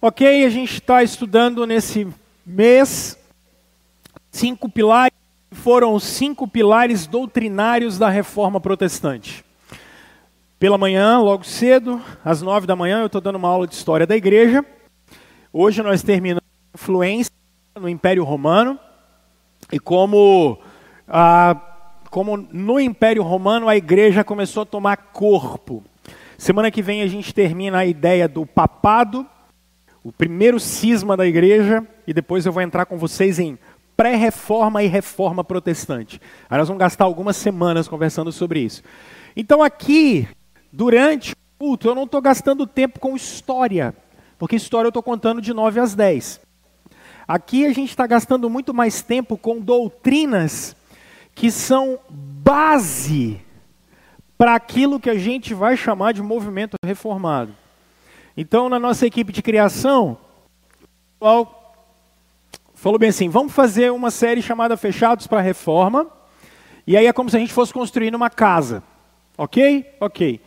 Ok, a gente está estudando nesse mês cinco pilares, foram os cinco pilares doutrinários da reforma protestante. Pela manhã, logo cedo, às nove da manhã, eu estou dando uma aula de história da igreja. Hoje nós terminamos a influência no Império Romano e como, como no Império Romano a igreja começou a tomar corpo. Semana que vem a gente termina a ideia do papado o primeiro cisma da igreja, e depois eu vou entrar com vocês em pré-reforma e reforma protestante. Aí nós vamos gastar algumas semanas conversando sobre isso. Então aqui, durante o culto, eu não estou gastando tempo com história, porque história eu estou contando de 9 às 10. Aqui a gente está gastando muito mais tempo com doutrinas que são base para aquilo que a gente vai chamar de movimento reformado. Então, na nossa equipe de criação, o pessoal falou bem assim: vamos fazer uma série chamada Fechados para Reforma. E aí é como se a gente fosse construindo uma casa. Ok? Ok.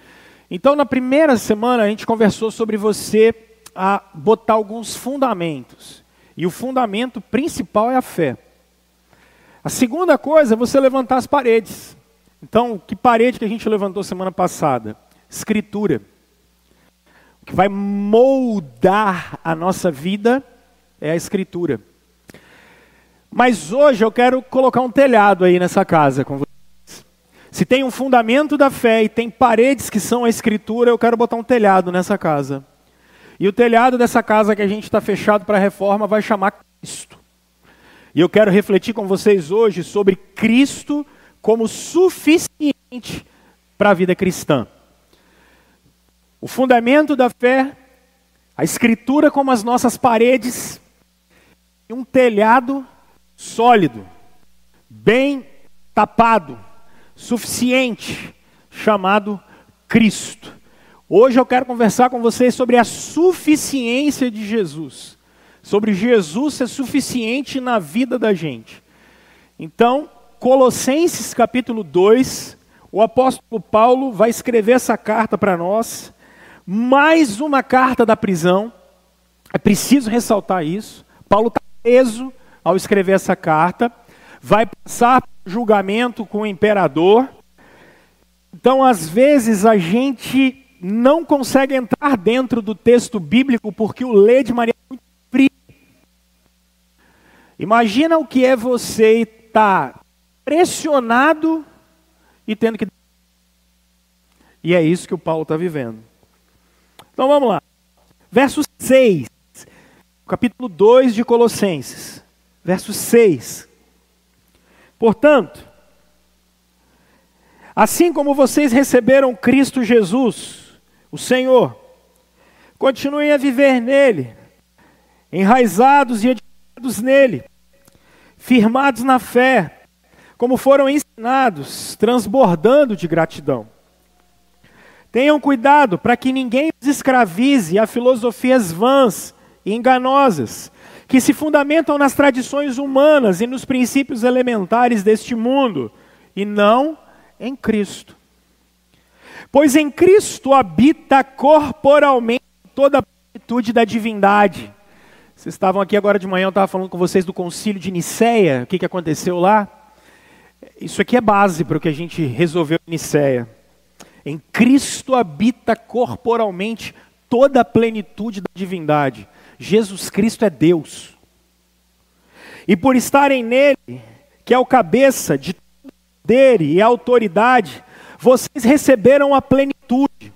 Então, na primeira semana, a gente conversou sobre você a botar alguns fundamentos. E o fundamento principal é a fé. A segunda coisa é você levantar as paredes. Então, que parede que a gente levantou semana passada? Escritura que vai moldar a nossa vida é a Escritura. Mas hoje eu quero colocar um telhado aí nessa casa com vocês. Se tem um fundamento da fé e tem paredes que são a Escritura, eu quero botar um telhado nessa casa. E o telhado dessa casa que a gente está fechado para a reforma vai chamar Cristo. E eu quero refletir com vocês hoje sobre Cristo como suficiente para a vida cristã. O fundamento da fé, a escritura como as nossas paredes, e um telhado sólido, bem tapado, suficiente, chamado Cristo. Hoje eu quero conversar com vocês sobre a suficiência de Jesus, sobre Jesus ser suficiente na vida da gente. Então, Colossenses capítulo 2, o apóstolo Paulo vai escrever essa carta para nós mais uma carta da prisão. É preciso ressaltar isso. Paulo está preso ao escrever essa carta. Vai passar julgamento com o imperador. Então, às vezes, a gente não consegue entrar dentro do texto bíblico porque o lê de maneira muito fria. Imagina o que é você estar tá pressionado e tendo que. E é isso que o Paulo está vivendo. Então vamos lá. Verso 6, capítulo 2 de Colossenses. Verso 6. Portanto, assim como vocês receberam Cristo Jesus, o Senhor, continuem a viver nele, enraizados e edificados nele, firmados na fé, como foram ensinados, transbordando de gratidão. Tenham cuidado para que ninguém os escravize a filosofias vãs e enganosas, que se fundamentam nas tradições humanas e nos princípios elementares deste mundo, e não em Cristo. Pois em Cristo habita corporalmente toda a plenitude da divindade. Vocês estavam aqui agora de manhã, eu estava falando com vocês do concílio de Nicéia, o que, que aconteceu lá. Isso aqui é base para o que a gente resolveu em Nicéia. Em Cristo habita corporalmente toda a plenitude da divindade. Jesus Cristo é Deus. E por estarem nele, que é o cabeça de poder e autoridade, vocês receberam a plenitude.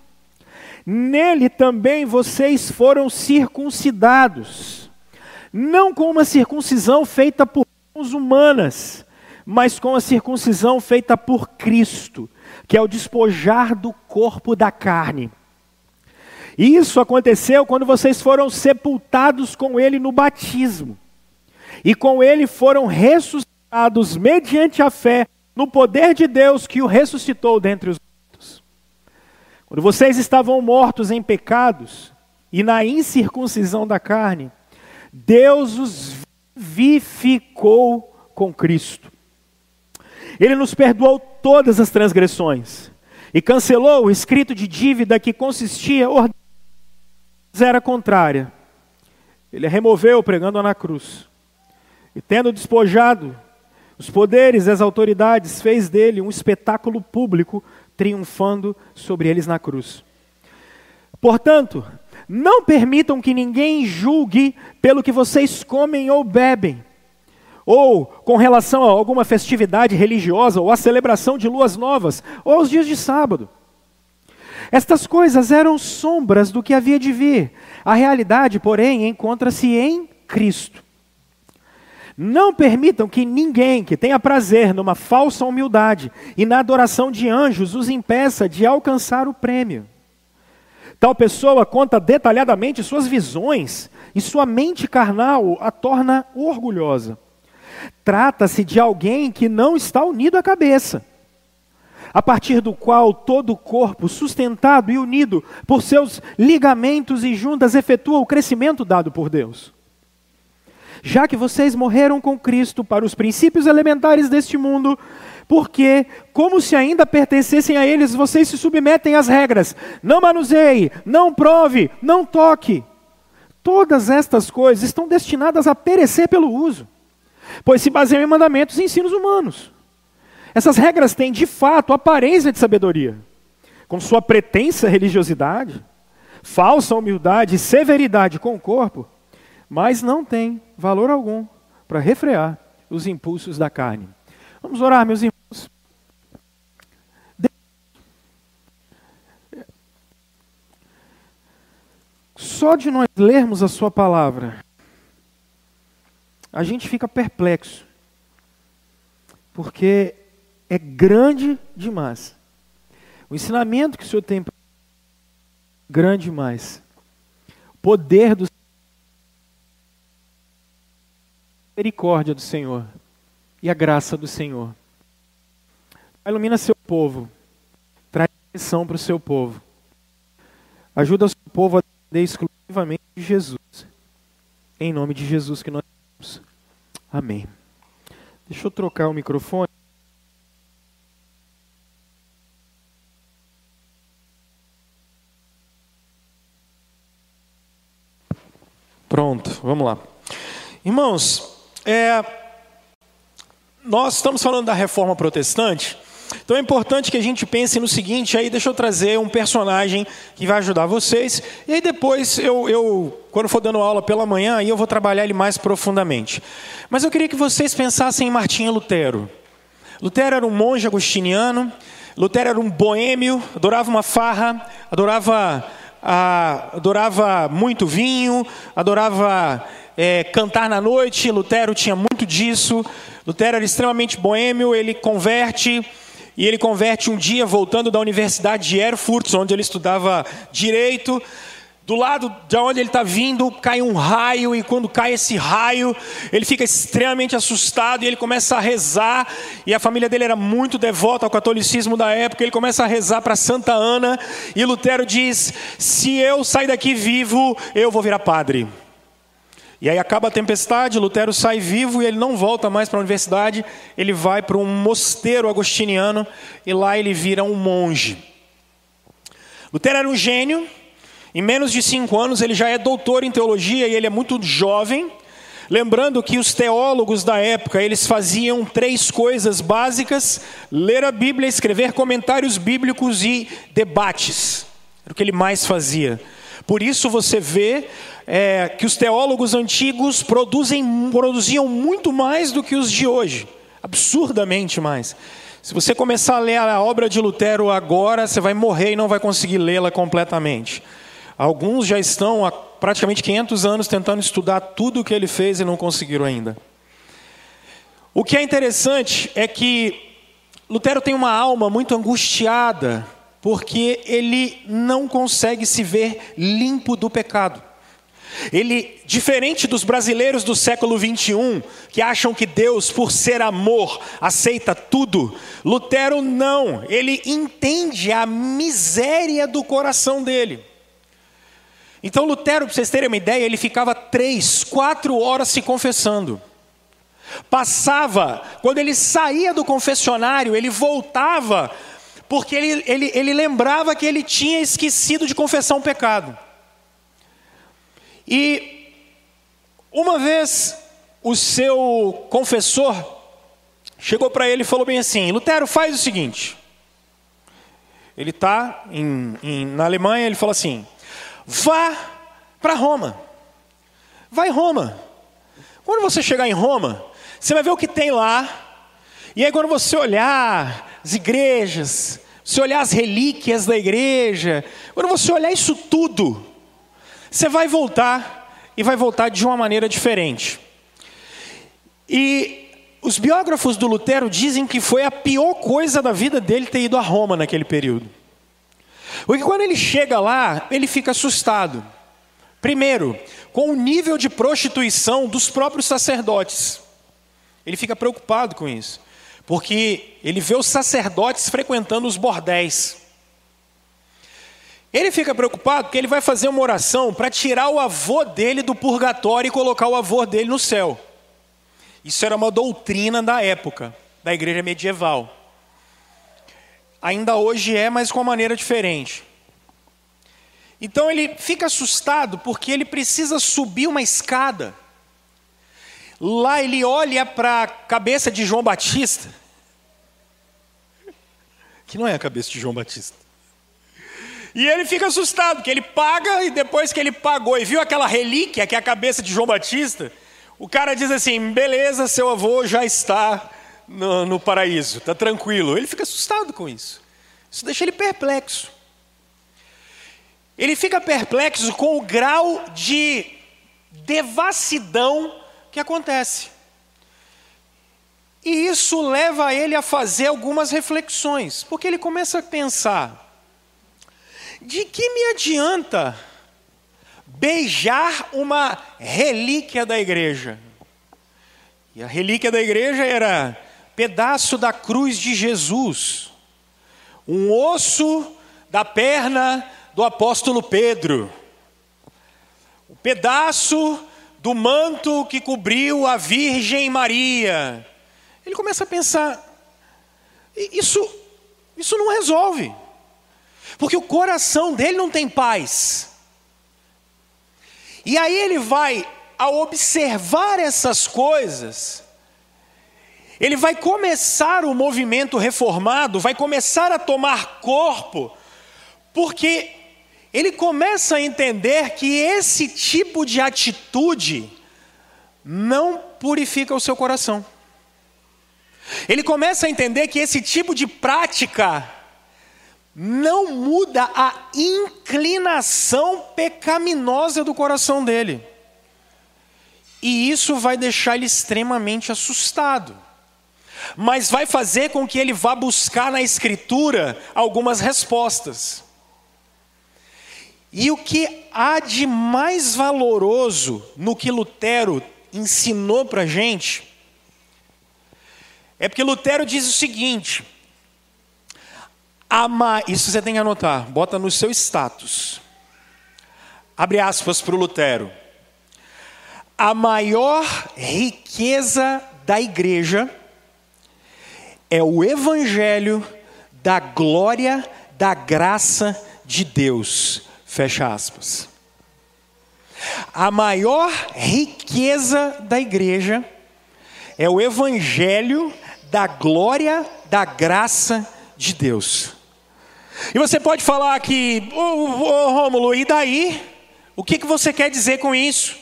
Nele também vocês foram circuncidados, não com uma circuncisão feita por mãos humanas, mas com a circuncisão feita por Cristo que é o despojar do corpo da carne. Isso aconteceu quando vocês foram sepultados com ele no batismo. E com ele foram ressuscitados mediante a fé no poder de Deus que o ressuscitou dentre os mortos. Quando vocês estavam mortos em pecados e na incircuncisão da carne, Deus os vivificou com Cristo. Ele nos perdoou todas as transgressões e cancelou o escrito de dívida que consistia era contrária ele a removeu pregando-a na cruz. E tendo despojado os poderes e as autoridades, fez dele um espetáculo público, triunfando sobre eles na cruz. Portanto, não permitam que ninguém julgue pelo que vocês comem ou bebem, ou com relação a alguma festividade religiosa, ou a celebração de luas novas, ou aos dias de sábado. Estas coisas eram sombras do que havia de vir. A realidade, porém, encontra-se em Cristo. Não permitam que ninguém que tenha prazer numa falsa humildade e na adoração de anjos os impeça de alcançar o prêmio. Tal pessoa conta detalhadamente suas visões e sua mente carnal a torna orgulhosa. Trata-se de alguém que não está unido à cabeça, a partir do qual todo o corpo, sustentado e unido por seus ligamentos e juntas, efetua o crescimento dado por Deus. Já que vocês morreram com Cristo para os princípios elementares deste mundo, porque, como se ainda pertencessem a eles, vocês se submetem às regras: não manuseie, não prove, não toque. Todas estas coisas estão destinadas a perecer pelo uso, pois se baseiam em mandamentos e ensinos humanos. Essas regras têm, de fato, aparência de sabedoria, com sua pretensa religiosidade, falsa humildade e severidade com o corpo mas não tem valor algum para refrear os impulsos da carne. Vamos orar, meus irmãos. Só de nós lermos a Sua palavra, a gente fica perplexo, porque é grande demais. O ensinamento que o Senhor tem é grande demais. O poder do misericórdia do Senhor e a graça do Senhor. Ilumina seu povo, traz direção para o seu povo. Ajuda o seu povo a exclusivamente de Jesus. Em nome de Jesus que nós. Amém. Deixa eu trocar o microfone. Pronto, vamos lá. Irmãos, é, nós estamos falando da reforma protestante, então é importante que a gente pense no seguinte, aí deixa eu trazer um personagem que vai ajudar vocês, e aí depois eu, eu quando for dando aula pela manhã, aí eu vou trabalhar ele mais profundamente. Mas eu queria que vocês pensassem em Martinho Lutero. Lutero era um monge agostiniano, Lutero era um boêmio, adorava uma farra, adorava, ah, adorava muito vinho, adorava é, cantar na noite, Lutero tinha muito disso. Lutero era extremamente boêmio, ele converte, e ele converte um dia voltando da Universidade de Erfurt, onde ele estudava direito. Do lado de onde ele está vindo, cai um raio, e quando cai esse raio, ele fica extremamente assustado e ele começa a rezar. E a família dele era muito devota ao catolicismo da época. Ele começa a rezar para Santa Ana, e Lutero diz: Se eu sair daqui vivo, eu vou virar padre. E aí acaba a tempestade, Lutero sai vivo e ele não volta mais para a universidade, ele vai para um mosteiro agostiniano e lá ele vira um monge. Lutero era um gênio, em menos de cinco anos ele já é doutor em teologia e ele é muito jovem. Lembrando que os teólogos da época, eles faziam três coisas básicas: ler a Bíblia, escrever comentários bíblicos e debates. Era o que ele mais fazia. Por isso você vê é, que os teólogos antigos produzem, produziam muito mais do que os de hoje, absurdamente mais. Se você começar a ler a obra de Lutero agora, você vai morrer e não vai conseguir lê-la completamente. Alguns já estão há praticamente 500 anos tentando estudar tudo o que ele fez e não conseguiram ainda. O que é interessante é que Lutero tem uma alma muito angustiada, porque ele não consegue se ver limpo do pecado. Ele, diferente dos brasileiros do século 21, que acham que Deus, por ser amor, aceita tudo, Lutero não, ele entende a miséria do coração dele. Então, Lutero, para vocês terem uma ideia, ele ficava três, quatro horas se confessando. Passava, quando ele saía do confessionário, ele voltava, porque ele, ele, ele lembrava que ele tinha esquecido de confessar um pecado. E Uma vez o seu confessor chegou para ele e falou bem assim: Lutero, faz o seguinte. Ele está na Alemanha, ele falou assim: vá para Roma. Vai Roma. Quando você chegar em Roma, você vai ver o que tem lá. E aí, quando você olhar as igrejas, você olhar as relíquias da igreja, quando você olhar isso tudo, você vai voltar e vai voltar de uma maneira diferente. E os biógrafos do Lutero dizem que foi a pior coisa da vida dele ter ido a Roma naquele período. Porque quando ele chega lá, ele fica assustado. Primeiro, com o nível de prostituição dos próprios sacerdotes. Ele fica preocupado com isso, porque ele vê os sacerdotes frequentando os bordéis. Ele fica preocupado porque ele vai fazer uma oração para tirar o avô dele do purgatório e colocar o avô dele no céu. Isso era uma doutrina da época, da igreja medieval. Ainda hoje é, mas com uma maneira diferente. Então ele fica assustado porque ele precisa subir uma escada. Lá ele olha para a cabeça de João Batista, que não é a cabeça de João Batista. E ele fica assustado, porque ele paga e depois que ele pagou e viu aquela relíquia, que é a cabeça de João Batista, o cara diz assim: beleza, seu avô já está no, no paraíso, está tranquilo. Ele fica assustado com isso. Isso deixa ele perplexo. Ele fica perplexo com o grau de devassidão que acontece. E isso leva ele a fazer algumas reflexões, porque ele começa a pensar: de que me adianta beijar uma relíquia da igreja? E a relíquia da igreja era pedaço da cruz de Jesus, um osso da perna do apóstolo Pedro, o pedaço do manto que cobriu a Virgem Maria. Ele começa a pensar: isso, isso não resolve, porque o coração dele não tem paz. E aí ele vai, ao observar essas coisas, ele vai começar o movimento reformado, vai começar a tomar corpo, porque ele começa a entender que esse tipo de atitude não purifica o seu coração. Ele começa a entender que esse tipo de prática não muda a inclinação pecaminosa do coração dele. E isso vai deixar ele extremamente assustado. Mas vai fazer com que ele vá buscar na Escritura algumas respostas. E o que há de mais valoroso no que Lutero ensinou para a gente, é porque Lutero diz o seguinte: amar, isso você tem que anotar, bota no seu status. Abre aspas para o Lutero. A maior riqueza da igreja é o evangelho da glória, da graça de Deus Fecha aspas. A maior riqueza da igreja é o evangelho da glória, da graça de Deus. E você pode falar aqui, ô oh, oh, Rômulo, e daí? O que, que você quer dizer com isso?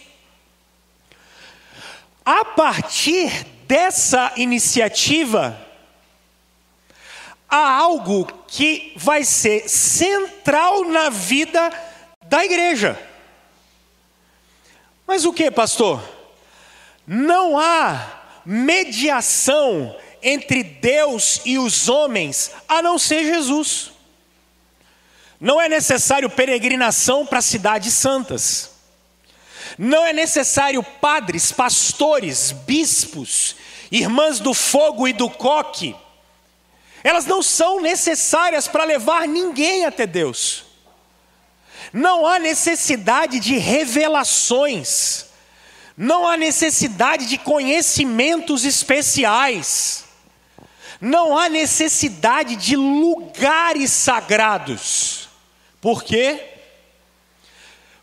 A partir dessa iniciativa, há algo que vai ser central na vida da igreja. Mas o que, pastor? Não há mediação entre Deus e os homens a não ser Jesus. Não é necessário peregrinação para cidades santas. Não é necessário padres, pastores, bispos, irmãs do fogo e do coque elas não são necessárias para levar ninguém até Deus. Não há necessidade de revelações, não há necessidade de conhecimentos especiais, não há necessidade de lugares sagrados. Por quê?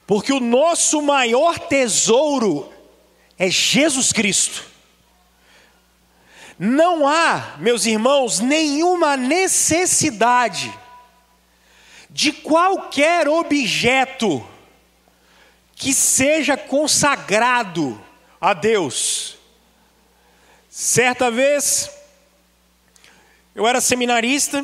Porque o nosso maior tesouro é Jesus Cristo. Não há, meus irmãos, nenhuma necessidade de qualquer objeto que seja consagrado a Deus. Certa vez, eu era seminarista,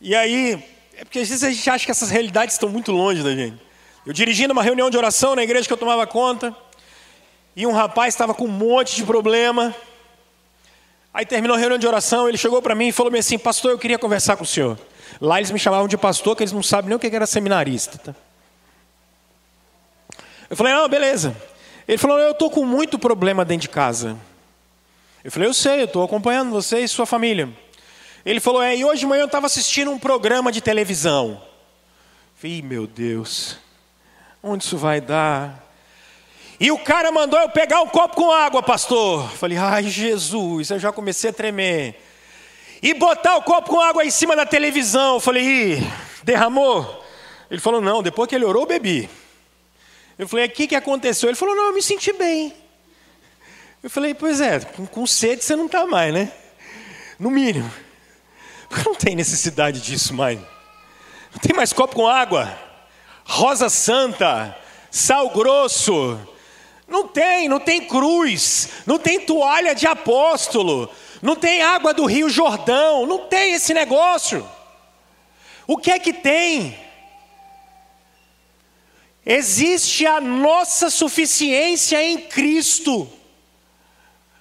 e aí, é porque às vezes a gente acha que essas realidades estão muito longe da gente. Eu dirigindo uma reunião de oração na igreja que eu tomava conta, e um rapaz estava com um monte de problema. Aí terminou a reunião de oração, ele chegou para mim e falou assim: Pastor, eu queria conversar com o senhor. Lá eles me chamavam de pastor, que eles não sabem nem o que era seminarista. Tá? Eu falei: Não, beleza. Ele falou: Eu estou com muito problema dentro de casa. Eu falei: Eu sei, eu estou acompanhando você e sua família. Ele falou: É, e hoje de manhã eu estava assistindo um programa de televisão. Eu falei: Meu Deus, onde isso vai dar? E o cara mandou eu pegar um copo com água, pastor. Falei, ai Jesus, eu já comecei a tremer. E botar o copo com água em cima da televisão. Falei, Ih, derramou? Ele falou, não, depois que ele orou, eu bebi. Eu falei, o que, que aconteceu? Ele falou, não, eu me senti bem. Eu falei, pois é, com, com sede você não está mais, né? No mínimo. Não tem necessidade disso mais. Não tem mais copo com água. Rosa Santa, sal grosso, não tem, não tem cruz, não tem toalha de apóstolo, não tem água do Rio Jordão, não tem esse negócio. O que é que tem? Existe a nossa suficiência em Cristo.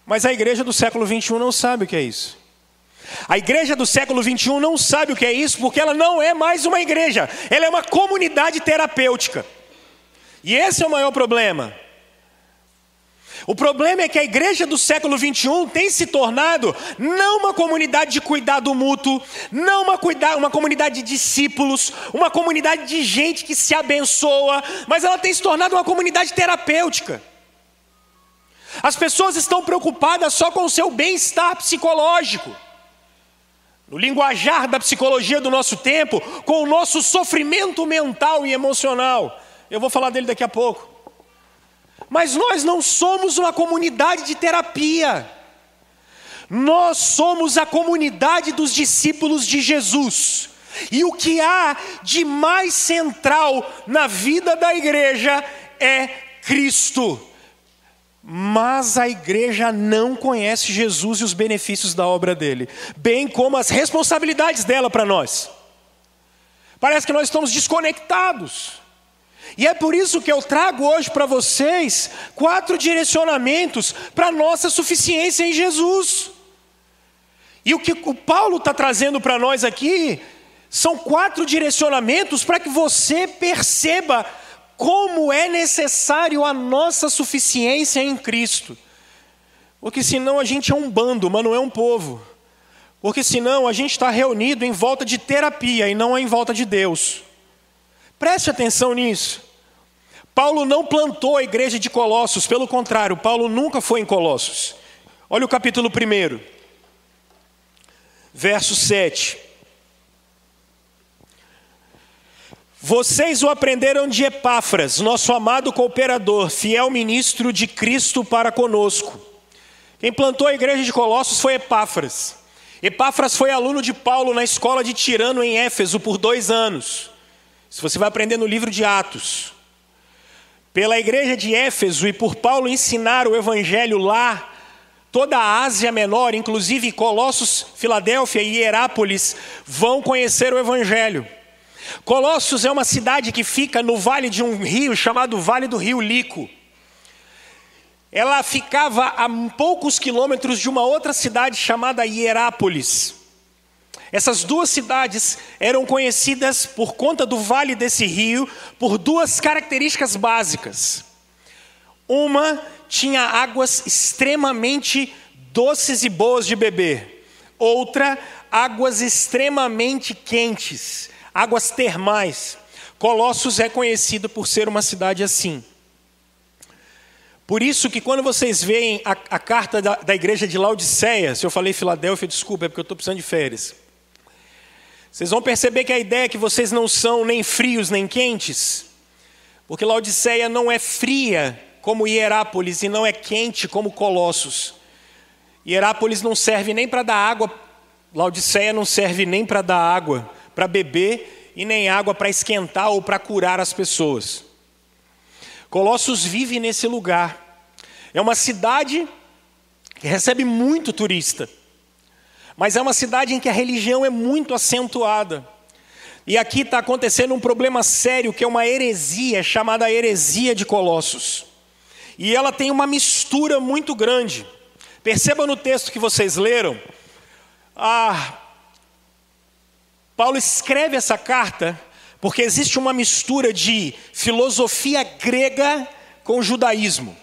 Mas a igreja do século 21 não sabe o que é isso. A igreja do século 21 não sabe o que é isso, porque ela não é mais uma igreja, ela é uma comunidade terapêutica. E esse é o maior problema. O problema é que a igreja do século 21 tem se tornado não uma comunidade de cuidado mútuo, não uma, cuida, uma comunidade de discípulos, uma comunidade de gente que se abençoa, mas ela tem se tornado uma comunidade terapêutica. As pessoas estão preocupadas só com o seu bem-estar psicológico. No linguajar da psicologia do nosso tempo, com o nosso sofrimento mental e emocional. Eu vou falar dele daqui a pouco. Mas nós não somos uma comunidade de terapia. Nós somos a comunidade dos discípulos de Jesus. E o que há de mais central na vida da igreja é Cristo. Mas a igreja não conhece Jesus e os benefícios da obra dele, bem como as responsabilidades dela para nós. Parece que nós estamos desconectados. E é por isso que eu trago hoje para vocês quatro direcionamentos para nossa suficiência em Jesus. E o que o Paulo está trazendo para nós aqui são quatro direcionamentos para que você perceba como é necessário a nossa suficiência em Cristo. Porque senão a gente é um bando, mas não é um povo. Porque senão a gente está reunido em volta de terapia e não em volta de Deus. Preste atenção nisso. Paulo não plantou a igreja de Colossos, pelo contrário, Paulo nunca foi em Colossos. Olha o capítulo 1, verso 7. Vocês o aprenderam de Epáfras, nosso amado cooperador, fiel ministro de Cristo para conosco. Quem plantou a igreja de Colossos foi Epáfras. Epáfras foi aluno de Paulo na escola de Tirano em Éfeso por dois anos. Se você vai aprender no livro de Atos, pela igreja de Éfeso e por Paulo ensinar o evangelho lá, toda a Ásia Menor, inclusive Colossos, Filadélfia e Hierápolis, vão conhecer o evangelho. Colossos é uma cidade que fica no vale de um rio chamado Vale do Rio Lico. Ela ficava a poucos quilômetros de uma outra cidade chamada Hierápolis. Essas duas cidades eram conhecidas por conta do vale desse rio por duas características básicas. Uma tinha águas extremamente doces e boas de beber. Outra, águas extremamente quentes, águas termais. Colossos é conhecido por ser uma cidade assim. Por isso que quando vocês veem a, a carta da, da, igreja de Laodiceia, se eu falei Filadélfia, desculpa, é porque eu estou precisando de férias. Vocês vão perceber que a ideia é que vocês não são nem frios nem quentes, porque Laodiceia não é fria como Hierápolis e não é quente como Colossos. Hierápolis não serve nem para dar água, Laodiceia não serve nem para dar água para beber e nem água para esquentar ou para curar as pessoas. Colossos vive nesse lugar. É uma cidade que recebe muito turista, mas é uma cidade em que a religião é muito acentuada. E aqui está acontecendo um problema sério, que é uma heresia, chamada heresia de Colossos. E ela tem uma mistura muito grande. Perceba no texto que vocês leram, ah, Paulo escreve essa carta porque existe uma mistura de filosofia grega com judaísmo.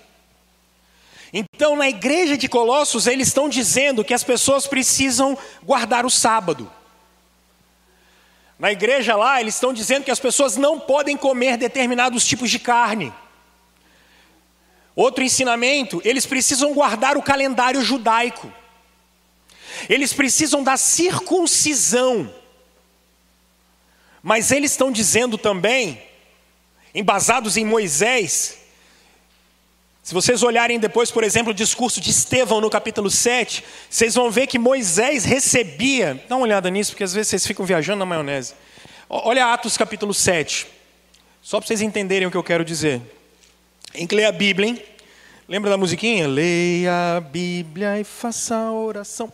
Então, na igreja de Colossos, eles estão dizendo que as pessoas precisam guardar o sábado. Na igreja lá, eles estão dizendo que as pessoas não podem comer determinados tipos de carne. Outro ensinamento, eles precisam guardar o calendário judaico. Eles precisam da circuncisão. Mas eles estão dizendo também, embasados em Moisés, se vocês olharem depois, por exemplo, o discurso de Estevão no capítulo 7, vocês vão ver que Moisés recebia. Dá uma olhada nisso, porque às vezes vocês ficam viajando na maionese. Olha Atos capítulo 7, só para vocês entenderem o que eu quero dizer. Lê a Bíblia, hein? Lembra da musiquinha? Leia a Bíblia e faça a oração.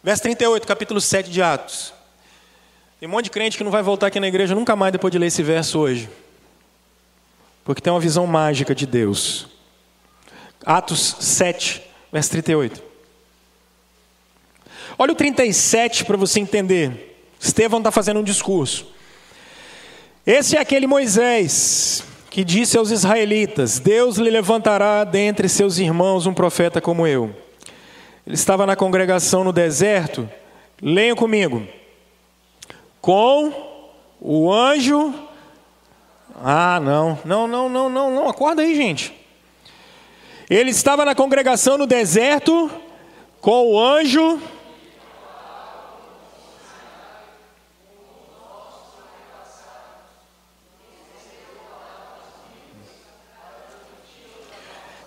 Verso 38, capítulo 7 de Atos. Tem um monte de crente que não vai voltar aqui na igreja nunca mais depois de ler esse verso hoje. Porque tem uma visão mágica de Deus. Atos 7, verso 38. Olha o 37 para você entender. Estevão está fazendo um discurso. Esse é aquele Moisés que disse aos israelitas: Deus lhe levantará dentre seus irmãos um profeta como eu. Ele estava na congregação no deserto. Leiam comigo com o anjo. Ah, não, não, não, não, não, não, acorda aí, gente. Ele estava na congregação no deserto com o anjo.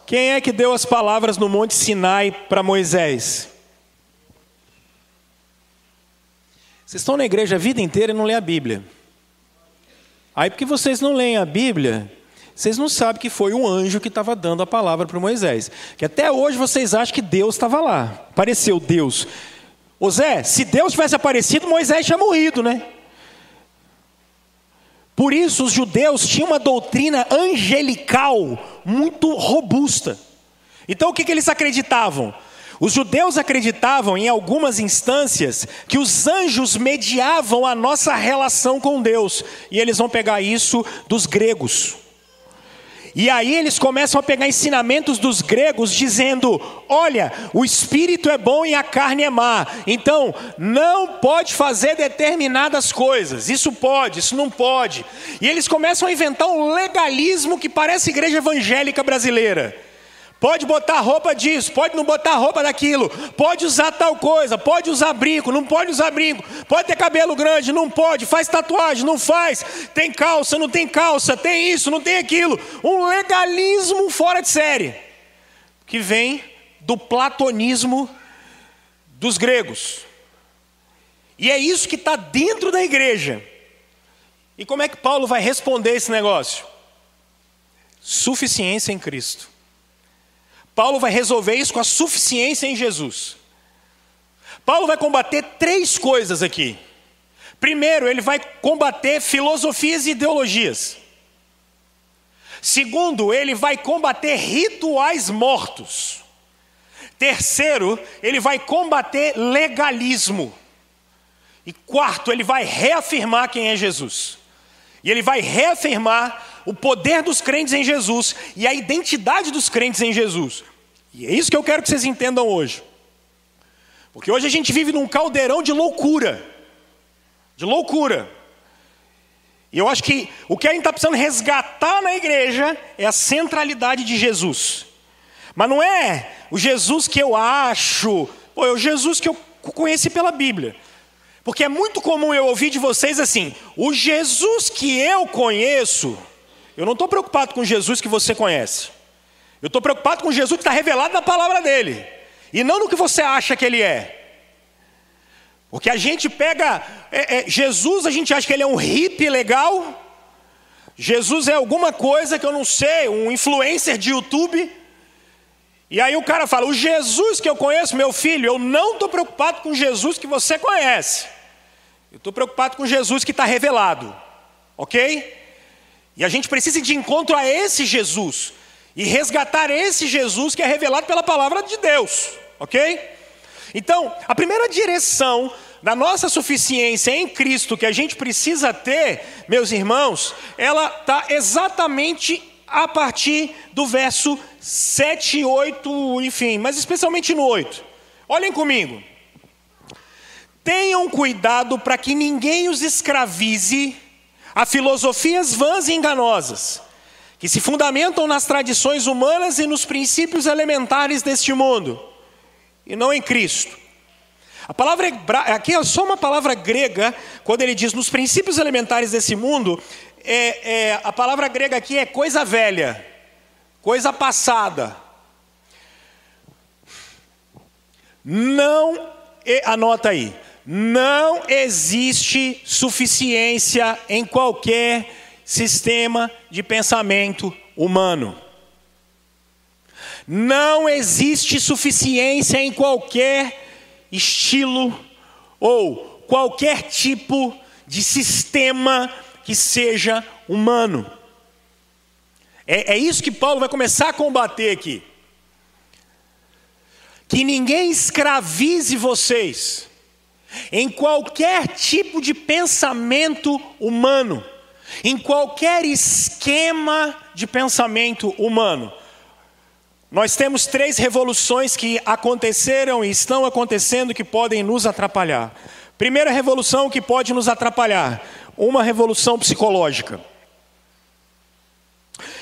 Quem é que deu as palavras no Monte Sinai para Moisés? Vocês estão na igreja a vida inteira e não lêem a Bíblia. Aí, porque vocês não leem a Bíblia, vocês não sabem que foi um anjo que estava dando a palavra para Moisés. Que até hoje vocês acham que Deus estava lá. Apareceu Deus. Ô Zé, se Deus tivesse aparecido, Moisés tinha morrido, né? Por isso, os judeus tinham uma doutrina angelical muito robusta. Então, o que, que eles acreditavam? Os judeus acreditavam, em algumas instâncias, que os anjos mediavam a nossa relação com Deus, e eles vão pegar isso dos gregos. E aí eles começam a pegar ensinamentos dos gregos dizendo: olha, o espírito é bom e a carne é má, então não pode fazer determinadas coisas, isso pode, isso não pode. E eles começam a inventar um legalismo que parece igreja evangélica brasileira. Pode botar roupa disso, pode não botar roupa daquilo, pode usar tal coisa, pode usar brinco, não pode usar brinco, pode ter cabelo grande, não pode, faz tatuagem, não faz, tem calça, não tem calça, tem isso, não tem aquilo. Um legalismo fora de série, que vem do platonismo dos gregos. E é isso que está dentro da igreja. E como é que Paulo vai responder esse negócio? Suficiência em Cristo. Paulo vai resolver isso com a suficiência em Jesus. Paulo vai combater três coisas aqui. Primeiro, ele vai combater filosofias e ideologias. Segundo, ele vai combater rituais mortos. Terceiro, ele vai combater legalismo. E quarto, ele vai reafirmar quem é Jesus. E ele vai reafirmar o poder dos crentes em Jesus e a identidade dos crentes em Jesus. E é isso que eu quero que vocês entendam hoje. Porque hoje a gente vive num caldeirão de loucura. De loucura. E eu acho que o que a gente está precisando resgatar na igreja é a centralidade de Jesus. Mas não é o Jesus que eu acho, pô, é o Jesus que eu conheci pela Bíblia. Porque é muito comum eu ouvir de vocês assim: o Jesus que eu conheço, eu não estou preocupado com o Jesus que você conhece. Eu estou preocupado com Jesus que está revelado na palavra dele, e não no que você acha que ele é. Porque a gente pega é, é, Jesus, a gente acha que ele é um hippie legal. Jesus é alguma coisa que eu não sei, um influencer de YouTube. E aí o cara fala: O Jesus que eu conheço, meu filho, eu não estou preocupado com o Jesus que você conhece. Eu estou preocupado com Jesus que está revelado. Ok? E a gente precisa ir de encontro a esse Jesus. E resgatar esse Jesus que é revelado pela palavra de Deus. Ok? Então, a primeira direção da nossa suficiência em Cristo que a gente precisa ter, meus irmãos, ela está exatamente a partir do verso 7, 8, enfim, mas especialmente no 8. Olhem comigo. Tenham cuidado para que ninguém os escravize a filosofias vãs e enganosas, que se fundamentam nas tradições humanas e nos princípios elementares deste mundo, e não em Cristo. A palavra aqui é só uma palavra grega, quando ele diz nos princípios elementares desse mundo, é, é, a palavra grega aqui é coisa velha, coisa passada. Não, anota aí, não existe suficiência em qualquer sistema de pensamento humano. Não existe suficiência em qualquer estilo ou qualquer tipo de sistema que seja humano. É, é isso que Paulo vai começar a combater aqui. Que ninguém escravize vocês em qualquer tipo de pensamento humano, em qualquer esquema de pensamento humano. Nós temos três revoluções que aconteceram e estão acontecendo que podem nos atrapalhar. Primeira revolução que pode nos atrapalhar, uma revolução psicológica.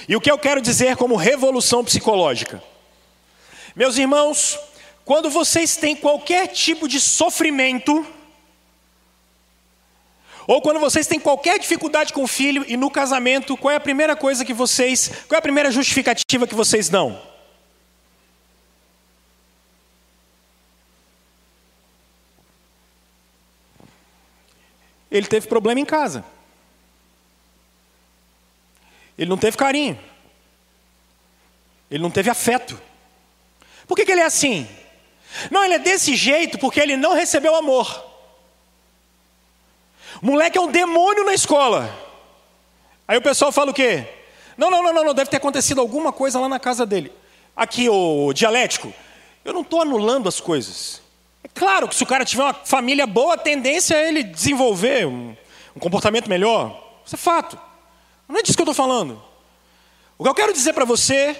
E o que eu quero dizer como revolução psicológica? Meus irmãos, quando vocês têm qualquer tipo de sofrimento, ou quando vocês têm qualquer dificuldade com o filho e no casamento, qual é a primeira coisa que vocês, qual é a primeira justificativa que vocês dão? Ele teve problema em casa. Ele não teve carinho. Ele não teve afeto. Por que, que ele é assim? Não, ele é desse jeito porque ele não recebeu amor. O moleque é um demônio na escola. Aí o pessoal fala o quê? Não, não, não, não, deve ter acontecido alguma coisa lá na casa dele. Aqui, o dialético. Eu não estou anulando as coisas. É claro que se o cara tiver uma família boa, a tendência é ele desenvolver um, um comportamento melhor. Isso é fato. Não é disso que eu estou falando. O que eu quero dizer para você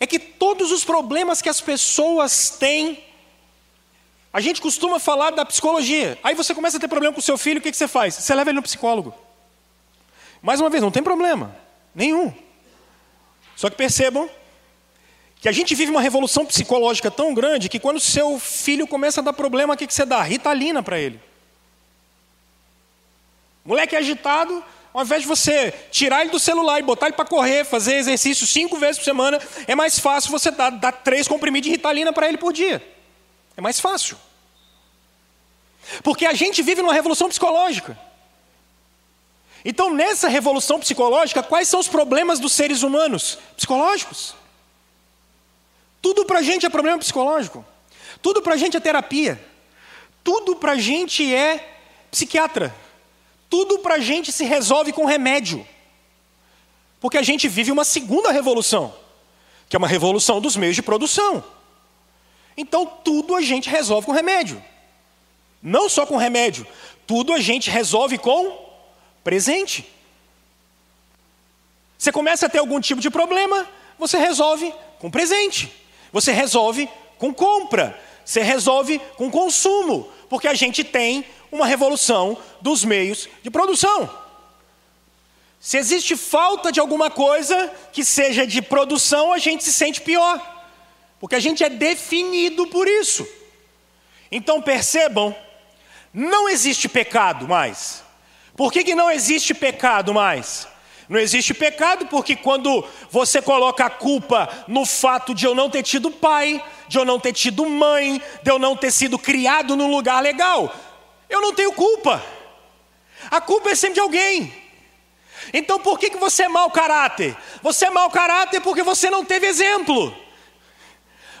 é que todos os problemas que as pessoas têm, a gente costuma falar da psicologia. Aí você começa a ter problema com o seu filho, o que, que você faz? Você leva ele no psicólogo. Mais uma vez, não tem problema. Nenhum. Só que percebam que a gente vive uma revolução psicológica tão grande que quando seu filho começa a dar problema, o que, que você dá? Ritalina para ele. Moleque agitado, ao invés de você tirar ele do celular e botar ele para correr, fazer exercício cinco vezes por semana, é mais fácil você dar, dar três comprimidos de ritalina para ele por dia. É mais fácil. Porque a gente vive numa revolução psicológica. Então, nessa revolução psicológica, quais são os problemas dos seres humanos? Psicológicos. Tudo para a gente é problema psicológico. Tudo para a gente é terapia. Tudo para a gente é psiquiatra. Tudo para a gente se resolve com remédio. Porque a gente vive uma segunda revolução, que é uma revolução dos meios de produção. Então, tudo a gente resolve com remédio. Não só com remédio, tudo a gente resolve com presente. Você começa a ter algum tipo de problema, você resolve com presente. Você resolve com compra, você resolve com consumo, porque a gente tem uma revolução dos meios de produção. Se existe falta de alguma coisa que seja de produção, a gente se sente pior, porque a gente é definido por isso. Então percebam, não existe pecado mais. Por que, que não existe pecado mais? Não existe pecado porque quando você coloca a culpa no fato de eu não ter tido pai, de eu não ter tido mãe, de eu não ter sido criado num lugar legal, eu não tenho culpa. A culpa é sempre de alguém. Então por que, que você é mau caráter? Você é mau caráter porque você não teve exemplo.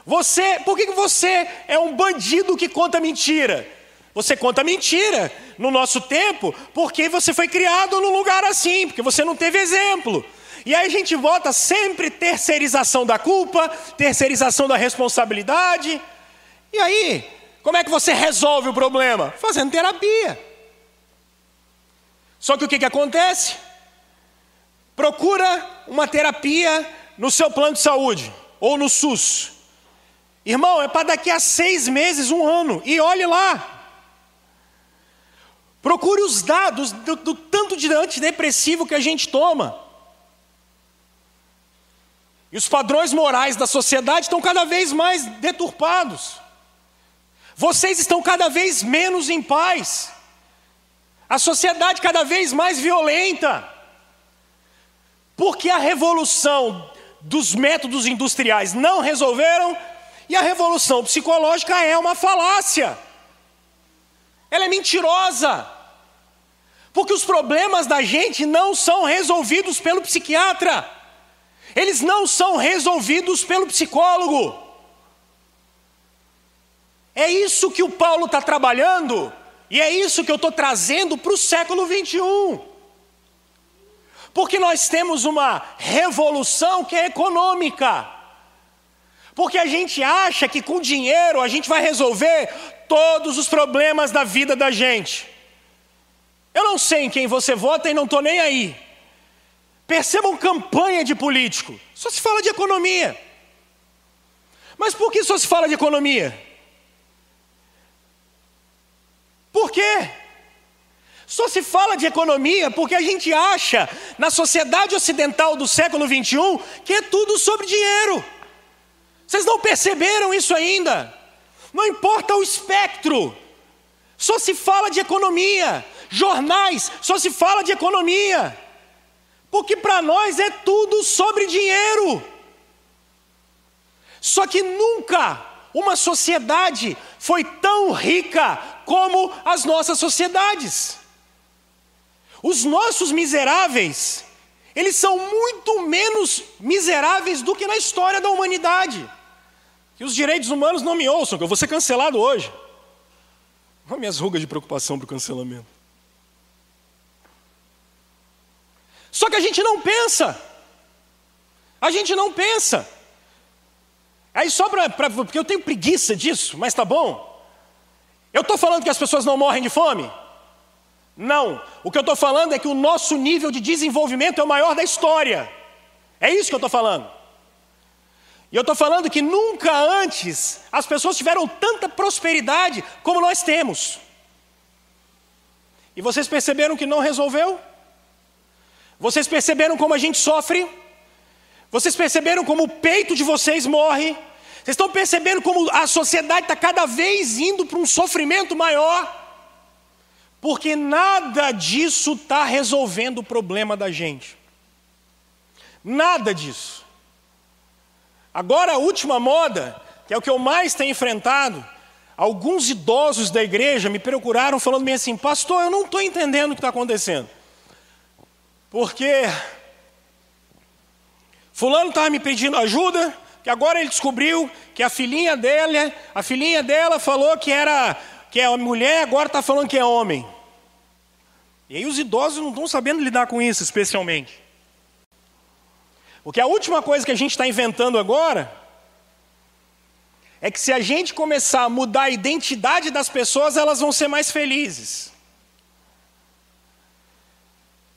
Você, por que, que você é um bandido que conta mentira? Você conta mentira no nosso tempo porque você foi criado num lugar assim, porque você não teve exemplo. E aí a gente volta sempre terceirização da culpa, terceirização da responsabilidade. E aí, como é que você resolve o problema? Fazendo terapia. Só que o que, que acontece? Procura uma terapia no seu plano de saúde ou no SUS. Irmão, é para daqui a seis meses, um ano, e olhe lá. Procure os dados do, do tanto de antidepressivo que a gente toma. E os padrões morais da sociedade estão cada vez mais deturpados. Vocês estão cada vez menos em paz. A sociedade cada vez mais violenta. Porque a revolução dos métodos industriais não resolveram e a revolução psicológica é uma falácia. Ela é mentirosa. Porque os problemas da gente não são resolvidos pelo psiquiatra. Eles não são resolvidos pelo psicólogo. É isso que o Paulo está trabalhando, e é isso que eu estou trazendo para o século 21. Porque nós temos uma revolução que é econômica. Porque a gente acha que com dinheiro a gente vai resolver todos os problemas da vida da gente. Eu não sei em quem você vota e não estou nem aí. Percebam campanha de político, só se fala de economia. Mas por que só se fala de economia? Por quê? Só se fala de economia porque a gente acha, na sociedade ocidental do século 21, que é tudo sobre dinheiro. Vocês não perceberam isso ainda? Não importa o espectro, só se fala de economia. Jornais, só se fala de economia. Porque para nós é tudo sobre dinheiro. Só que nunca uma sociedade foi tão rica como as nossas sociedades. Os nossos miseráveis, eles são muito menos miseráveis do que na história da humanidade. Que os direitos humanos não me ouçam, que eu vou ser cancelado hoje. Olha minhas rugas de preocupação para o cancelamento. Só que a gente não pensa. A gente não pensa. Aí só para. Porque eu tenho preguiça disso, mas tá bom. Eu estou falando que as pessoas não morrem de fome? Não. O que eu estou falando é que o nosso nível de desenvolvimento é o maior da história. É isso que eu estou falando. E eu estou falando que nunca antes as pessoas tiveram tanta prosperidade como nós temos. E vocês perceberam que não resolveu? Vocês perceberam como a gente sofre? Vocês perceberam como o peito de vocês morre? Vocês estão percebendo como a sociedade está cada vez indo para um sofrimento maior? Porque nada disso está resolvendo o problema da gente. Nada disso. Agora, a última moda, que é o que eu mais tenho enfrentado, alguns idosos da igreja me procuraram falando bem assim: Pastor, eu não estou entendendo o que está acontecendo. Porque Fulano estava me pedindo ajuda, que agora ele descobriu que a filhinha dela, a filhinha dela falou que era que é mulher, agora está falando que é homem. E aí os idosos não estão sabendo lidar com isso, especialmente. Porque a última coisa que a gente está inventando agora é que se a gente começar a mudar a identidade das pessoas, elas vão ser mais felizes.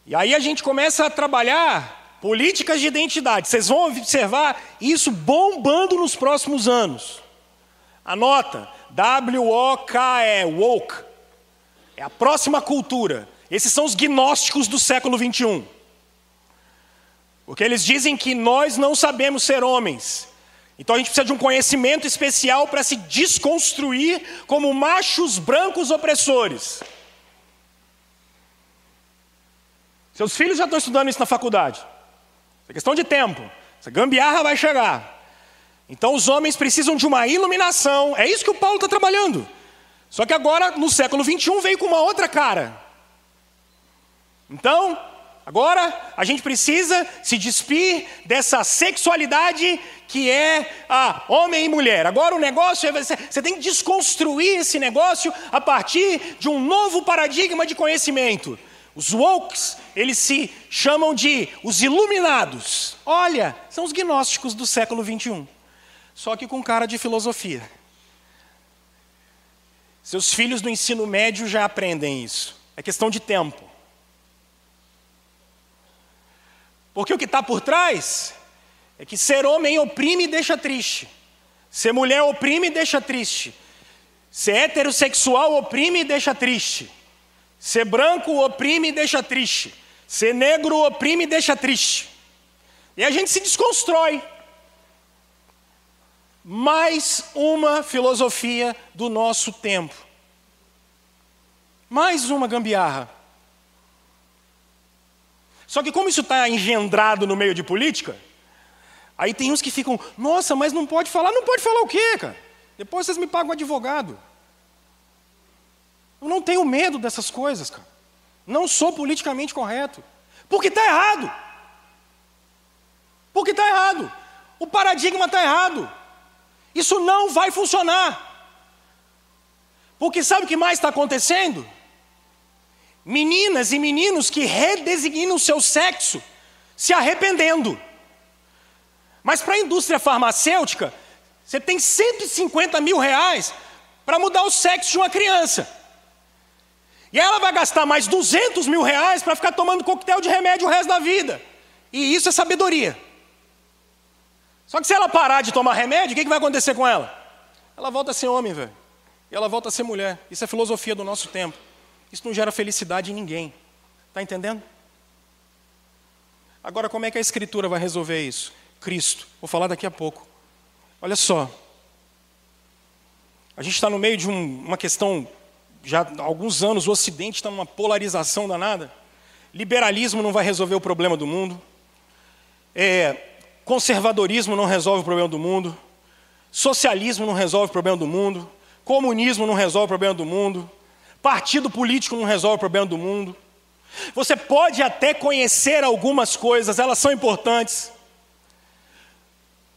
E aí a gente começa a trabalhar políticas de identidade. Vocês vão observar isso bombando nos próximos anos. Anota, W-O-K-E, woke. É a próxima cultura. Esses são os gnósticos do século 21. Porque eles dizem que nós não sabemos ser homens. Então a gente precisa de um conhecimento especial para se desconstruir como machos brancos opressores. Seus filhos já estão estudando isso na faculdade. É questão de tempo. Essa gambiarra vai chegar. Então os homens precisam de uma iluminação. É isso que o Paulo está trabalhando. Só que agora, no século 21, veio com uma outra cara. Então, agora a gente precisa se despir dessa sexualidade que é a homem e mulher. Agora o negócio é você, você tem que desconstruir esse negócio a partir de um novo paradigma de conhecimento. Os wokes, eles se chamam de os iluminados. Olha, são os gnósticos do século 21 só que com cara de filosofia. Seus filhos no ensino médio já aprendem isso. É questão de tempo. Porque o que está por trás é que ser homem oprime e deixa triste. Ser mulher oprime e deixa triste. Ser heterossexual oprime e deixa triste. Ser branco oprime e deixa triste. Ser negro oprime e deixa triste. E a gente se desconstrói mais uma filosofia do nosso tempo. Mais uma gambiarra. Só que como isso está engendrado no meio de política, aí tem uns que ficam, nossa, mas não pode falar, não pode falar o quê, cara? Depois vocês me pagam advogado. Eu não tenho medo dessas coisas, cara. Não sou politicamente correto. Porque está errado. Porque está errado. O paradigma está errado. Isso não vai funcionar. Porque sabe o que mais está acontecendo? Meninas e meninos que redesignam o seu sexo, se arrependendo. Mas para a indústria farmacêutica, você tem 150 mil reais para mudar o sexo de uma criança. E ela vai gastar mais 200 mil reais para ficar tomando coquetel de remédio o resto da vida. E isso é sabedoria. Só que se ela parar de tomar remédio, o que, que vai acontecer com ela? Ela volta a ser homem, velho. E ela volta a ser mulher. Isso é filosofia do nosso tempo. Isso não gera felicidade em ninguém. Está entendendo? Agora, como é que a Escritura vai resolver isso? Cristo. Vou falar daqui a pouco. Olha só. A gente está no meio de um, uma questão, já há alguns anos, o Ocidente está numa polarização danada. Liberalismo não vai resolver o problema do mundo. É, Conservadorismo não resolve o problema do mundo. Socialismo não resolve o problema do mundo. Comunismo não resolve o problema do mundo. Partido político não resolve o problema do mundo. Você pode até conhecer algumas coisas, elas são importantes.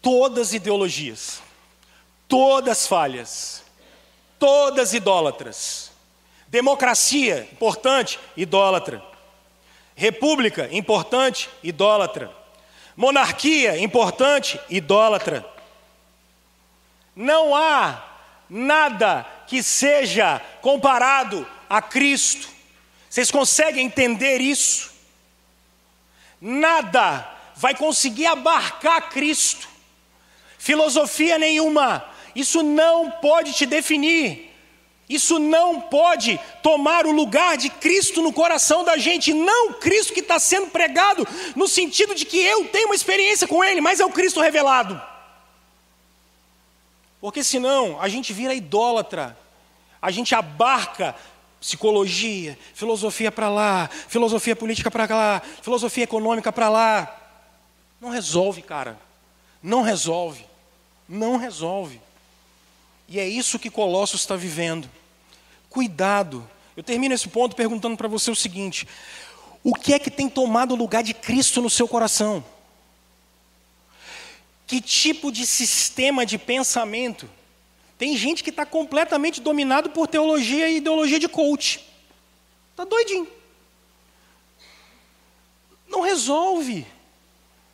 Todas ideologias, todas falhas, todas idólatras. Democracia, importante, idólatra. República, importante, idólatra. Monarquia, importante, idólatra. Não há nada que seja comparado a Cristo. Vocês conseguem entender isso? Nada vai conseguir abarcar Cristo. Filosofia nenhuma. Isso não pode te definir. Isso não pode tomar o lugar de Cristo no coração da gente, não Cristo que está sendo pregado, no sentido de que eu tenho uma experiência com Ele, mas é o Cristo revelado. Porque senão a gente vira idólatra, a gente abarca psicologia, filosofia para lá, filosofia política para lá, filosofia econômica para lá. Não resolve, cara. Não resolve. Não resolve. E é isso que Colossos está vivendo. Cuidado. Eu termino esse ponto perguntando para você o seguinte: o que é que tem tomado o lugar de Cristo no seu coração? Que tipo de sistema de pensamento? Tem gente que está completamente dominado por teologia e ideologia de coach. Está doidinho. Não resolve.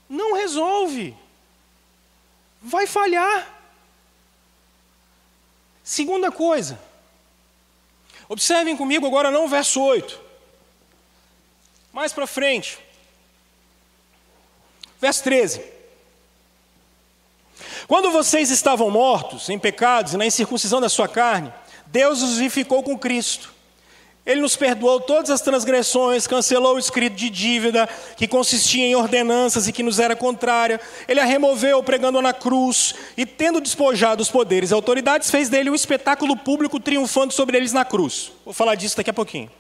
Não resolve. Vai falhar. Segunda coisa. Observem comigo agora não o verso 8. Mais para frente. Verso 13. Quando vocês estavam mortos em pecados e na incircuncisão da sua carne, Deus os vivificou com Cristo. Ele nos perdoou todas as transgressões, cancelou o escrito de dívida que consistia em ordenanças e que nos era contrária. Ele a removeu pregando na cruz e, tendo despojado os poderes e autoridades, fez dele um espetáculo público triunfando sobre eles na cruz. Vou falar disso daqui a pouquinho.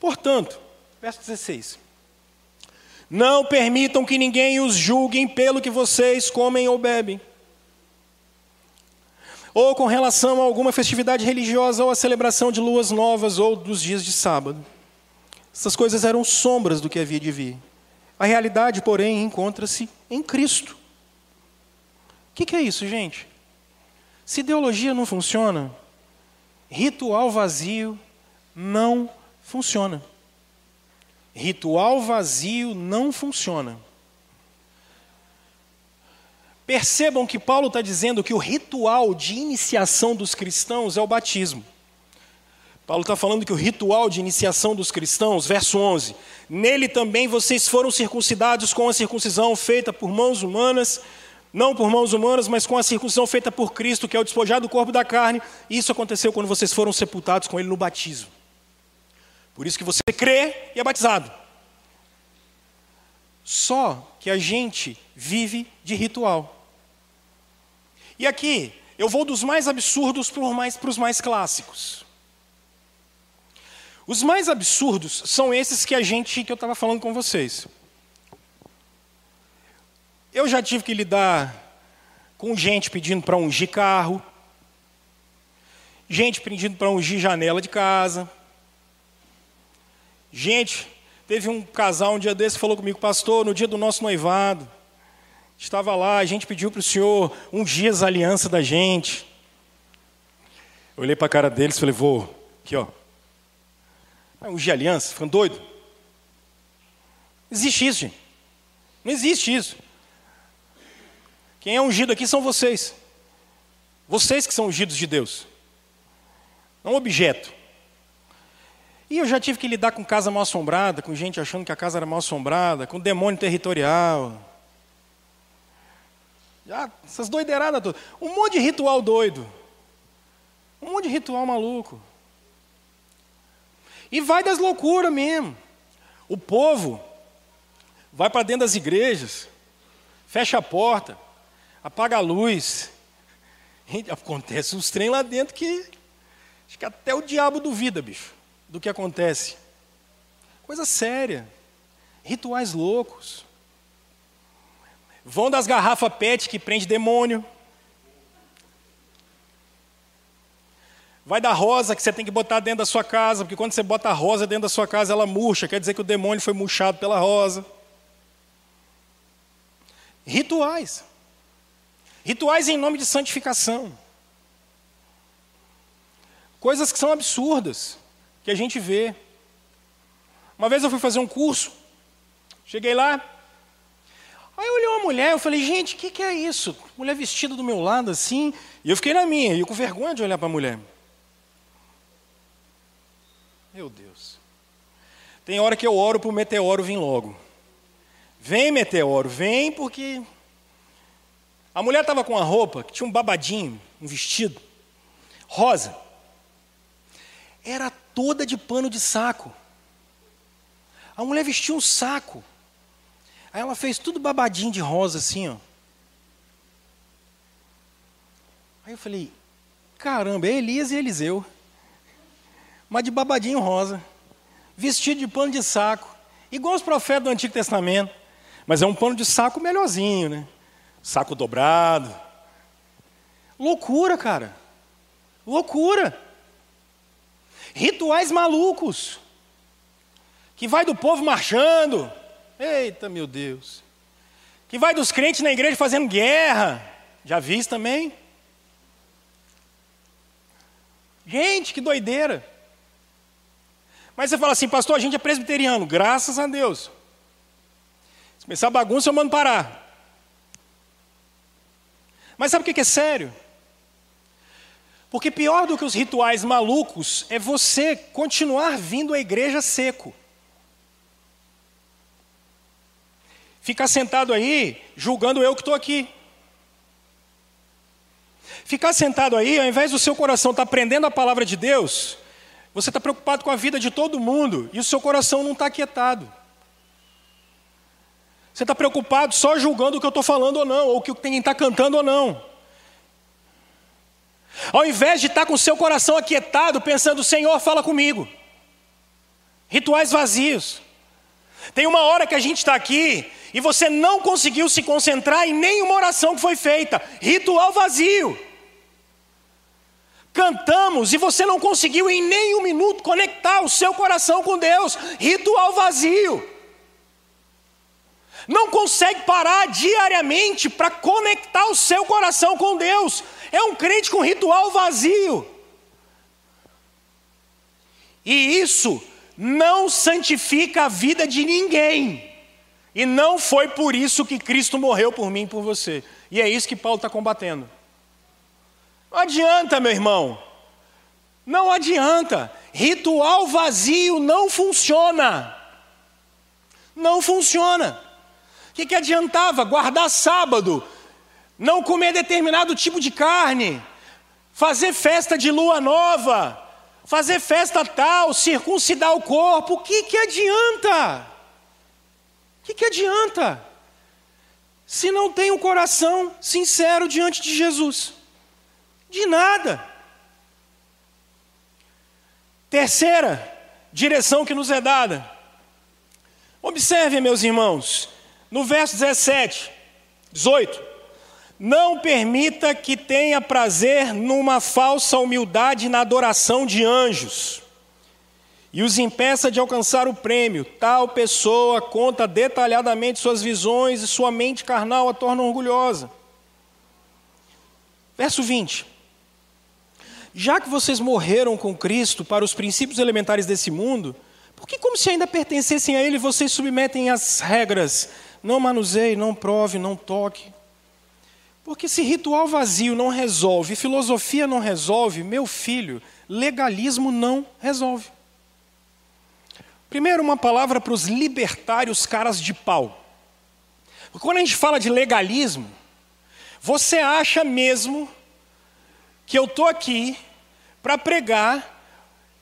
Portanto, verso 16. Não permitam que ninguém os julguem pelo que vocês comem ou bebem. Ou com relação a alguma festividade religiosa ou a celebração de luas novas ou dos dias de sábado. Essas coisas eram sombras do que havia de vir. A realidade, porém, encontra-se em Cristo. O que, que é isso, gente? Se ideologia não funciona, ritual vazio não funciona. Ritual vazio não funciona. Percebam que Paulo está dizendo que o ritual de iniciação dos cristãos é o batismo. Paulo está falando que o ritual de iniciação dos cristãos, verso 11: Nele também vocês foram circuncidados com a circuncisão feita por mãos humanas, não por mãos humanas, mas com a circuncisão feita por Cristo, que é o despojar do corpo da carne. Isso aconteceu quando vocês foram sepultados com Ele no batismo. Por isso que você crê e é batizado. Só que a gente vive de ritual. E aqui, eu vou dos mais absurdos para os mais, mais clássicos. Os mais absurdos são esses que a gente que eu estava falando com vocês. Eu já tive que lidar com gente pedindo para ungir carro, gente pedindo para ungir janela de casa, Gente, teve um casal um dia desse falou comigo, pastor, no dia do nosso noivado, estava lá, a gente pediu para o senhor ungir as alianças da gente. Eu olhei para a cara deles e falei, vou, aqui ó. Vai ungir aliança? Ficando doido? Não existe isso, gente. Não existe isso. Quem é ungido aqui são vocês. Vocês que são ungidos de Deus. Não objeto. E eu já tive que lidar com casa mal assombrada, com gente achando que a casa era mal assombrada, com demônio territorial. Já, essas doideiradas todas. Um monte de ritual doido. Um monte de ritual maluco. E vai das loucuras mesmo. O povo vai para dentro das igrejas, fecha a porta, apaga a luz. Acontece uns trem lá dentro que acho que até o diabo duvida, bicho do que acontece. Coisa séria. Rituais loucos. Vão das garrafas PET que prende demônio. Vai da rosa que você tem que botar dentro da sua casa, porque quando você bota a rosa dentro da sua casa, ela murcha, quer dizer que o demônio foi murchado pela rosa. Rituais. Rituais em nome de santificação. Coisas que são absurdas que a gente vê. Uma vez eu fui fazer um curso, cheguei lá, aí olhei uma mulher, eu falei, gente, o que, que é isso? Mulher vestida do meu lado assim, e eu fiquei na minha, e eu com vergonha de olhar para a mulher. Meu Deus. Tem hora que eu oro para o meteoro vir logo. Vem, meteoro, vem, porque. A mulher estava com uma roupa que tinha um babadinho, um vestido, rosa. Era toda de pano de saco. A mulher vestiu um saco. Aí ela fez tudo babadinho de rosa assim, ó. Aí eu falei, caramba, é Elias e Eliseu. Mas de babadinho rosa. Vestido de pano de saco. Igual os profetas do Antigo Testamento. Mas é um pano de saco melhorzinho, né? Saco dobrado. Loucura, cara. Loucura. Rituais malucos. Que vai do povo marchando. Eita, meu Deus. Que vai dos crentes na igreja fazendo guerra. Já vi isso também? Gente, que doideira. Mas você fala assim, pastor, a gente é presbiteriano, graças a Deus. Se começar bagunça, eu mando parar. Mas sabe o que é sério? Porque pior do que os rituais malucos é você continuar vindo à igreja seco. Ficar sentado aí, julgando eu que estou aqui. Ficar sentado aí, ao invés do seu coração estar tá aprendendo a palavra de Deus, você está preocupado com a vida de todo mundo e o seu coração não está aquietado. Você está preocupado só julgando o que eu estou falando ou não, ou o que quem está cantando ou não. Ao invés de estar com o seu coração aquietado, pensando, Senhor, fala comigo. Rituais vazios. Tem uma hora que a gente está aqui e você não conseguiu se concentrar em nenhuma oração que foi feita, ritual vazio. Cantamos e você não conseguiu em nenhum minuto conectar o seu coração com Deus, ritual vazio. Não consegue parar diariamente para conectar o seu coração com Deus, é um crente com ritual vazio. E isso não santifica a vida de ninguém. E não foi por isso que Cristo morreu por mim e por você. E é isso que Paulo está combatendo. Não adianta, meu irmão. Não adianta. Ritual vazio não funciona. Não funciona. O que, que adiantava? Guardar sábado, não comer determinado tipo de carne, fazer festa de lua nova, fazer festa tal, circuncidar o corpo. O que, que adianta? O que, que adianta? Se não tem um coração sincero diante de Jesus. De nada. Terceira direção que nos é dada. Observem, meus irmãos, no verso 17, 18. Não permita que tenha prazer numa falsa humildade na adoração de anjos e os impeça de alcançar o prêmio. Tal pessoa conta detalhadamente suas visões e sua mente carnal a torna orgulhosa. Verso 20. Já que vocês morreram com Cristo para os princípios elementares desse mundo, por que, como se ainda pertencessem a Ele, vocês submetem as regras? Não manuseie, não prove, não toque. Porque se ritual vazio não resolve, filosofia não resolve, meu filho, legalismo não resolve. Primeiro, uma palavra para os libertários caras de pau. Porque quando a gente fala de legalismo, você acha mesmo que eu estou aqui para pregar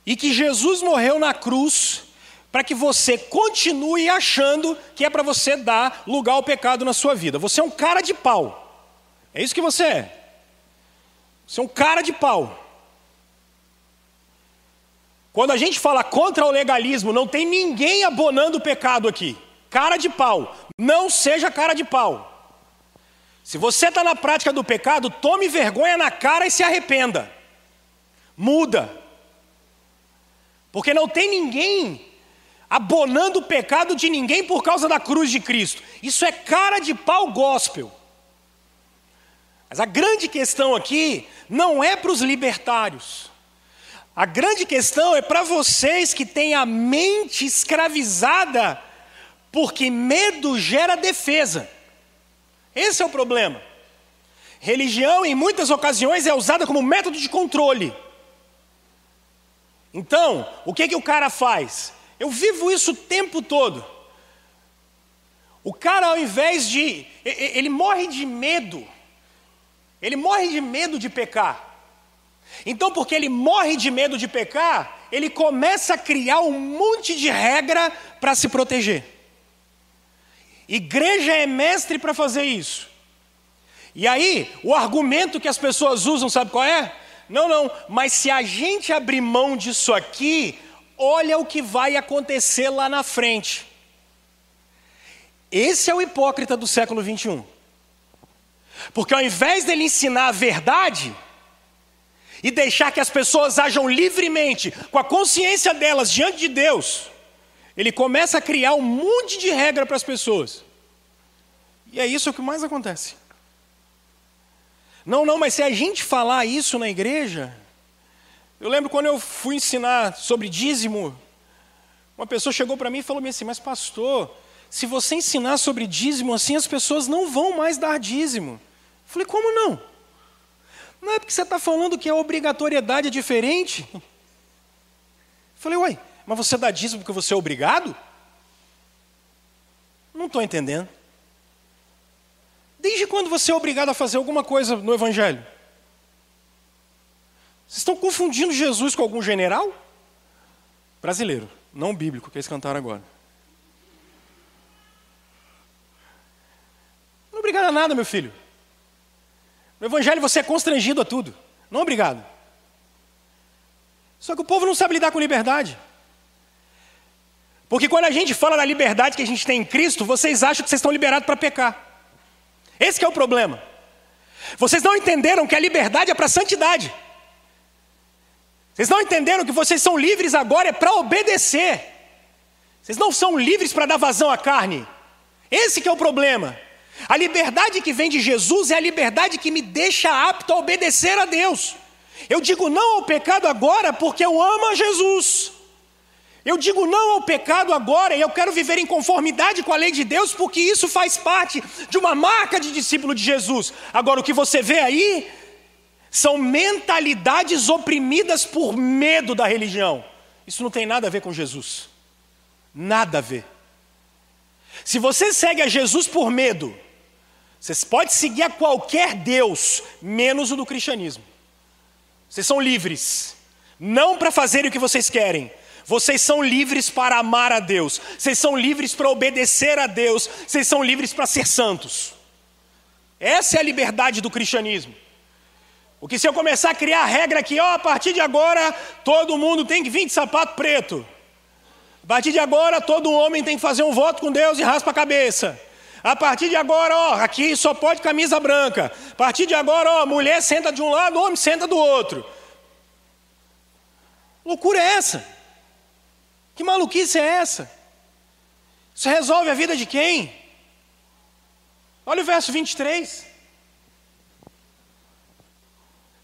e que Jesus morreu na cruz para que você continue achando que é para você dar lugar ao pecado na sua vida. Você é um cara de pau. É isso que você é. Você é um cara de pau. Quando a gente fala contra o legalismo, não tem ninguém abonando o pecado aqui. Cara de pau. Não seja cara de pau. Se você está na prática do pecado, tome vergonha na cara e se arrependa. Muda. Porque não tem ninguém abonando o pecado de ninguém por causa da cruz de Cristo. Isso é cara de pau gospel. Mas a grande questão aqui não é para os libertários. A grande questão é para vocês que têm a mente escravizada, porque medo gera defesa. Esse é o problema. Religião, em muitas ocasiões, é usada como método de controle. Então, o que, que o cara faz? Eu vivo isso o tempo todo. O cara, ao invés de. Ele morre de medo ele morre de medo de pecar. Então, porque ele morre de medo de pecar, ele começa a criar um monte de regra para se proteger. Igreja é mestre para fazer isso. E aí, o argumento que as pessoas usam, sabe qual é? Não, não, mas se a gente abrir mão disso aqui, olha o que vai acontecer lá na frente. Esse é o hipócrita do século 21. Porque ao invés dele ensinar a verdade e deixar que as pessoas ajam livremente, com a consciência delas diante de Deus, ele começa a criar um monte de regra para as pessoas. E é isso que mais acontece. Não, não, mas se a gente falar isso na igreja, eu lembro quando eu fui ensinar sobre dízimo, uma pessoa chegou para mim e falou assim: Mas, pastor, se você ensinar sobre dízimo assim, as pessoas não vão mais dar dízimo. Falei, como não? Não é porque você está falando que a obrigatoriedade é diferente? Falei, uai, mas você dá dízimo porque você é obrigado? Não estou entendendo. Desde quando você é obrigado a fazer alguma coisa no Evangelho? Vocês estão confundindo Jesus com algum general? Brasileiro, não bíblico, que eles cantaram agora. Não é obrigado a nada, meu filho. No Evangelho você é constrangido a tudo. Não obrigado. Só que o povo não sabe lidar com liberdade. Porque quando a gente fala da liberdade que a gente tem em Cristo, vocês acham que vocês estão liberados para pecar. Esse é o problema. Vocês não entenderam que a liberdade é para a santidade. Vocês não entenderam que vocês são livres agora é para obedecer. Vocês não são livres para dar vazão à carne. Esse é o problema. A liberdade que vem de Jesus é a liberdade que me deixa apto a obedecer a Deus. Eu digo não ao pecado agora porque eu amo a Jesus. Eu digo não ao pecado agora e eu quero viver em conformidade com a lei de Deus, porque isso faz parte de uma marca de discípulo de Jesus. Agora, o que você vê aí são mentalidades oprimidas por medo da religião. Isso não tem nada a ver com Jesus. Nada a ver. Se você segue a Jesus por medo, você pode seguir a qualquer Deus, menos o do cristianismo. Vocês são livres, não para fazerem o que vocês querem, vocês são livres para amar a Deus, vocês são livres para obedecer a Deus, vocês são livres para ser santos. Essa é a liberdade do cristianismo. Porque se eu começar a criar a regra aqui, ó, a partir de agora todo mundo tem que vir de sapato preto. A partir de agora todo homem tem que fazer um voto com Deus e raspa a cabeça. A partir de agora, ó, aqui só pode camisa branca. A partir de agora, ó, mulher senta de um lado, homem senta do outro. Loucura é essa? Que maluquice é essa? Isso resolve a vida de quem? Olha o verso 23.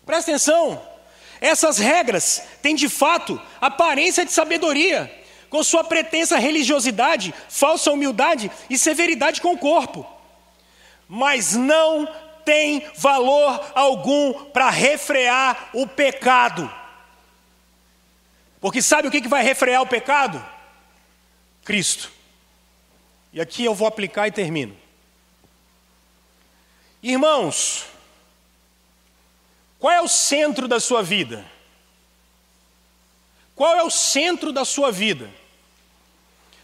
Presta atenção. Essas regras têm de fato aparência de sabedoria, com sua pretensa religiosidade, falsa humildade e severidade com o corpo. Mas não tem valor algum para refrear o pecado. Porque sabe o que vai refrear o pecado? Cristo. E aqui eu vou aplicar e termino. Irmãos, qual é o centro da sua vida? Qual é o centro da sua vida?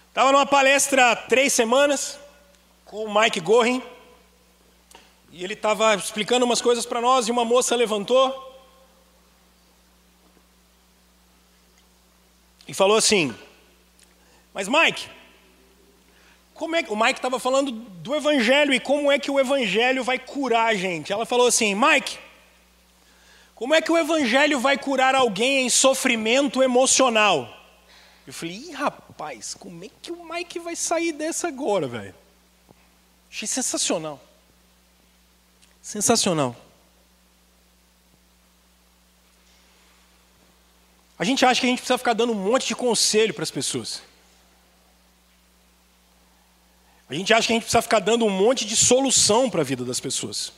Estava numa palestra há três semanas com o Mike Gorin e ele estava explicando umas coisas para nós e uma moça levantou e falou assim: Mas Mike, como é que. O Mike estava falando do Evangelho e como é que o Evangelho vai curar a gente. Ela falou assim: Mike, como é que o Evangelho vai curar alguém em sofrimento emocional? Eu falei: Ih, rapaz, como é que o Mike vai sair dessa agora, velho? Achei sensacional. Sensacional. A gente acha que a gente precisa ficar dando um monte de conselho para as pessoas. A gente acha que a gente precisa ficar dando um monte de solução para a vida das pessoas.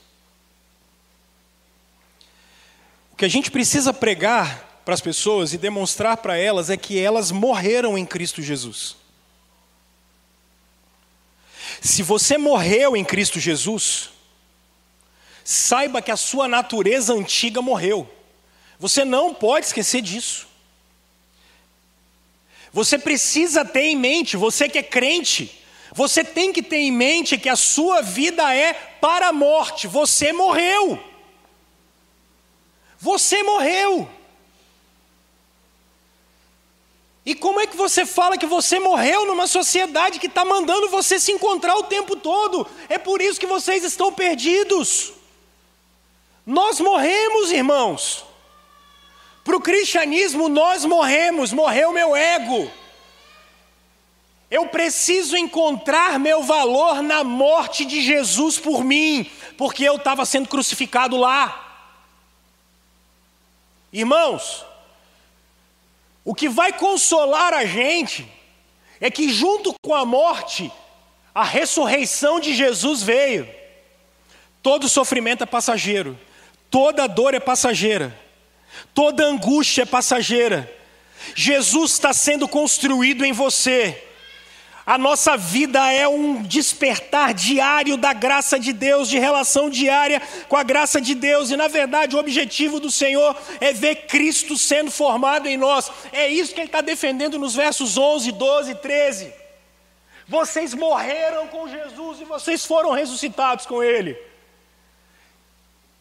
O que a gente precisa pregar para as pessoas e demonstrar para elas é que elas morreram em Cristo Jesus. Se você morreu em Cristo Jesus, saiba que a sua natureza antiga morreu. Você não pode esquecer disso. Você precisa ter em mente, você que é crente, você tem que ter em mente que a sua vida é para a morte. Você morreu. Você morreu. E como é que você fala que você morreu numa sociedade que está mandando você se encontrar o tempo todo? É por isso que vocês estão perdidos. Nós morremos, irmãos. Para o cristianismo, nós morremos, morreu meu ego. Eu preciso encontrar meu valor na morte de Jesus por mim, porque eu estava sendo crucificado lá. Irmãos, o que vai consolar a gente é que, junto com a morte, a ressurreição de Jesus veio. Todo sofrimento é passageiro, toda dor é passageira. Toda angústia é passageira. Jesus está sendo construído em você. A nossa vida é um despertar diário da graça de Deus, de relação diária com a graça de Deus, e na verdade o objetivo do Senhor é ver Cristo sendo formado em nós. É isso que Ele está defendendo nos versos 11, 12 e 13. Vocês morreram com Jesus e vocês foram ressuscitados com Ele.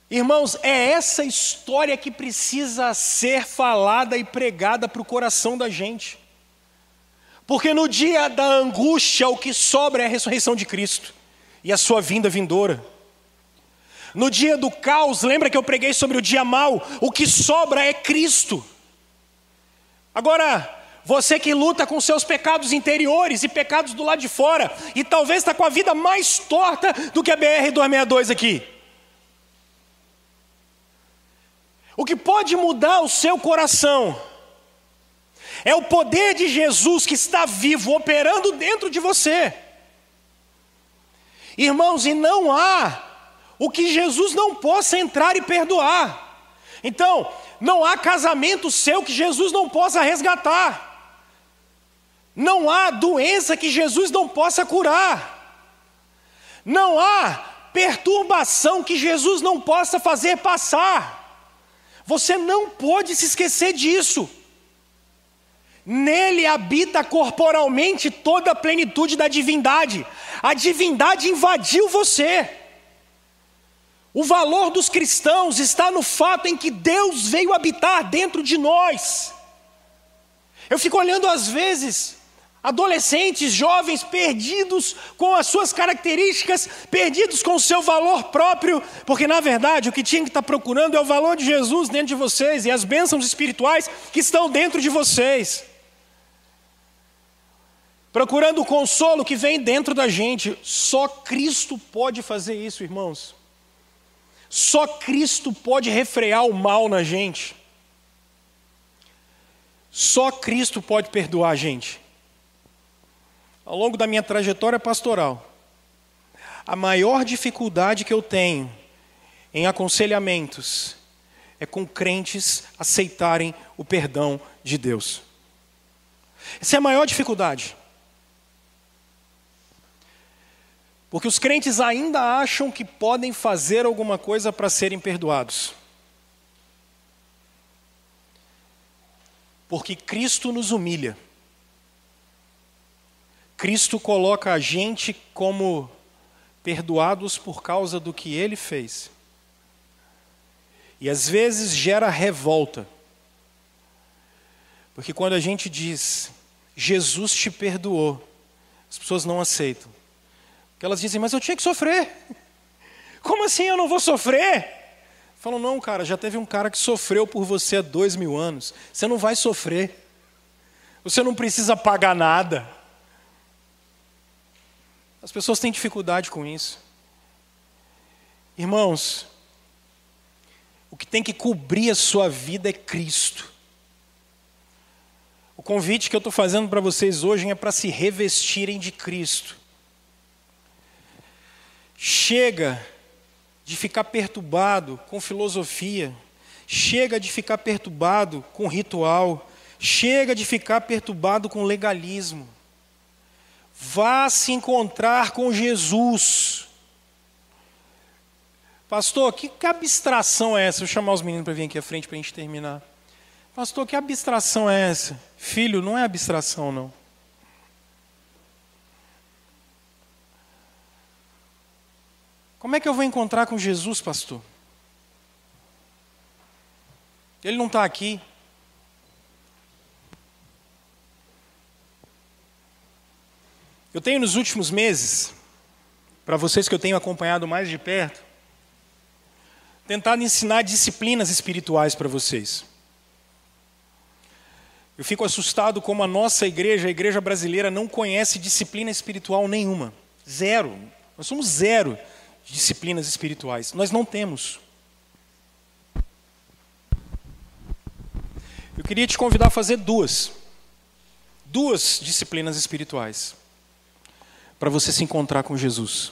Irmãos, é essa história que precisa ser falada e pregada para o coração da gente. Porque no dia da angústia, o que sobra é a ressurreição de Cristo e a sua vinda vindoura. No dia do caos, lembra que eu preguei sobre o dia mau? O que sobra é Cristo. Agora, você que luta com seus pecados interiores e pecados do lado de fora, e talvez está com a vida mais torta do que a BR-262 aqui. O que pode mudar o seu coração é o poder de Jesus que está vivo, operando dentro de você. Irmãos, e não há o que Jesus não possa entrar e perdoar. Então, não há casamento seu que Jesus não possa resgatar. Não há doença que Jesus não possa curar. Não há perturbação que Jesus não possa fazer passar. Você não pode se esquecer disso. Nele habita corporalmente toda a plenitude da divindade. A divindade invadiu você. O valor dos cristãos está no fato em que Deus veio habitar dentro de nós. Eu fico olhando às vezes adolescentes, jovens perdidos com as suas características, perdidos com o seu valor próprio, porque na verdade o que tinha que estar procurando é o valor de Jesus dentro de vocês e as bênçãos espirituais que estão dentro de vocês procurando o consolo que vem dentro da gente. Só Cristo pode fazer isso, irmãos. Só Cristo pode refrear o mal na gente. Só Cristo pode perdoar a gente. Ao longo da minha trajetória pastoral, a maior dificuldade que eu tenho em aconselhamentos é com crentes aceitarem o perdão de Deus. Essa é a maior dificuldade. Porque os crentes ainda acham que podem fazer alguma coisa para serem perdoados. Porque Cristo nos humilha. Cristo coloca a gente como perdoados por causa do que ele fez. E às vezes gera revolta. Porque quando a gente diz, Jesus te perdoou, as pessoas não aceitam. Que elas dizem, mas eu tinha que sofrer. Como assim eu não vou sofrer? Falam, não, cara, já teve um cara que sofreu por você há dois mil anos. Você não vai sofrer. Você não precisa pagar nada. As pessoas têm dificuldade com isso. Irmãos, o que tem que cobrir a sua vida é Cristo. O convite que eu estou fazendo para vocês hoje é para se revestirem de Cristo. Chega de ficar perturbado com filosofia, chega de ficar perturbado com ritual, chega de ficar perturbado com legalismo. Vá se encontrar com Jesus. Pastor, que, que abstração é essa? Vou chamar os meninos para vir aqui à frente para a gente terminar. Pastor, que abstração é essa? Filho, não é abstração, não. Como é que eu vou encontrar com Jesus, pastor? Ele não está aqui. Eu tenho nos últimos meses, para vocês que eu tenho acompanhado mais de perto, tentado ensinar disciplinas espirituais para vocês. Eu fico assustado como a nossa igreja, a igreja brasileira, não conhece disciplina espiritual nenhuma. Zero. Nós somos zero disciplinas espirituais. Nós não temos. Eu queria te convidar a fazer duas. Duas disciplinas espirituais. Para você se encontrar com Jesus.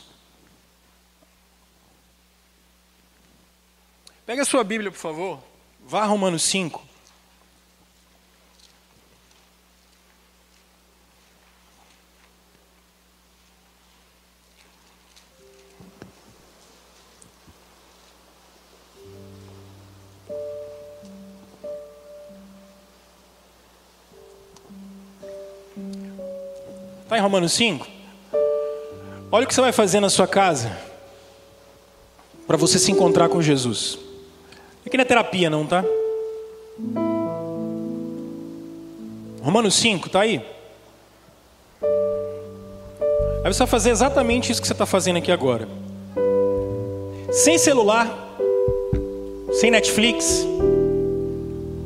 Pega a sua Bíblia, por favor. Vá a Romanos 5. Está em Romanos 5? Olha o que você vai fazer na sua casa para você se encontrar com Jesus. Aqui não é terapia, não, tá? Romanos 5, tá aí? Aí você vai fazer exatamente isso que você está fazendo aqui agora. Sem celular, sem Netflix,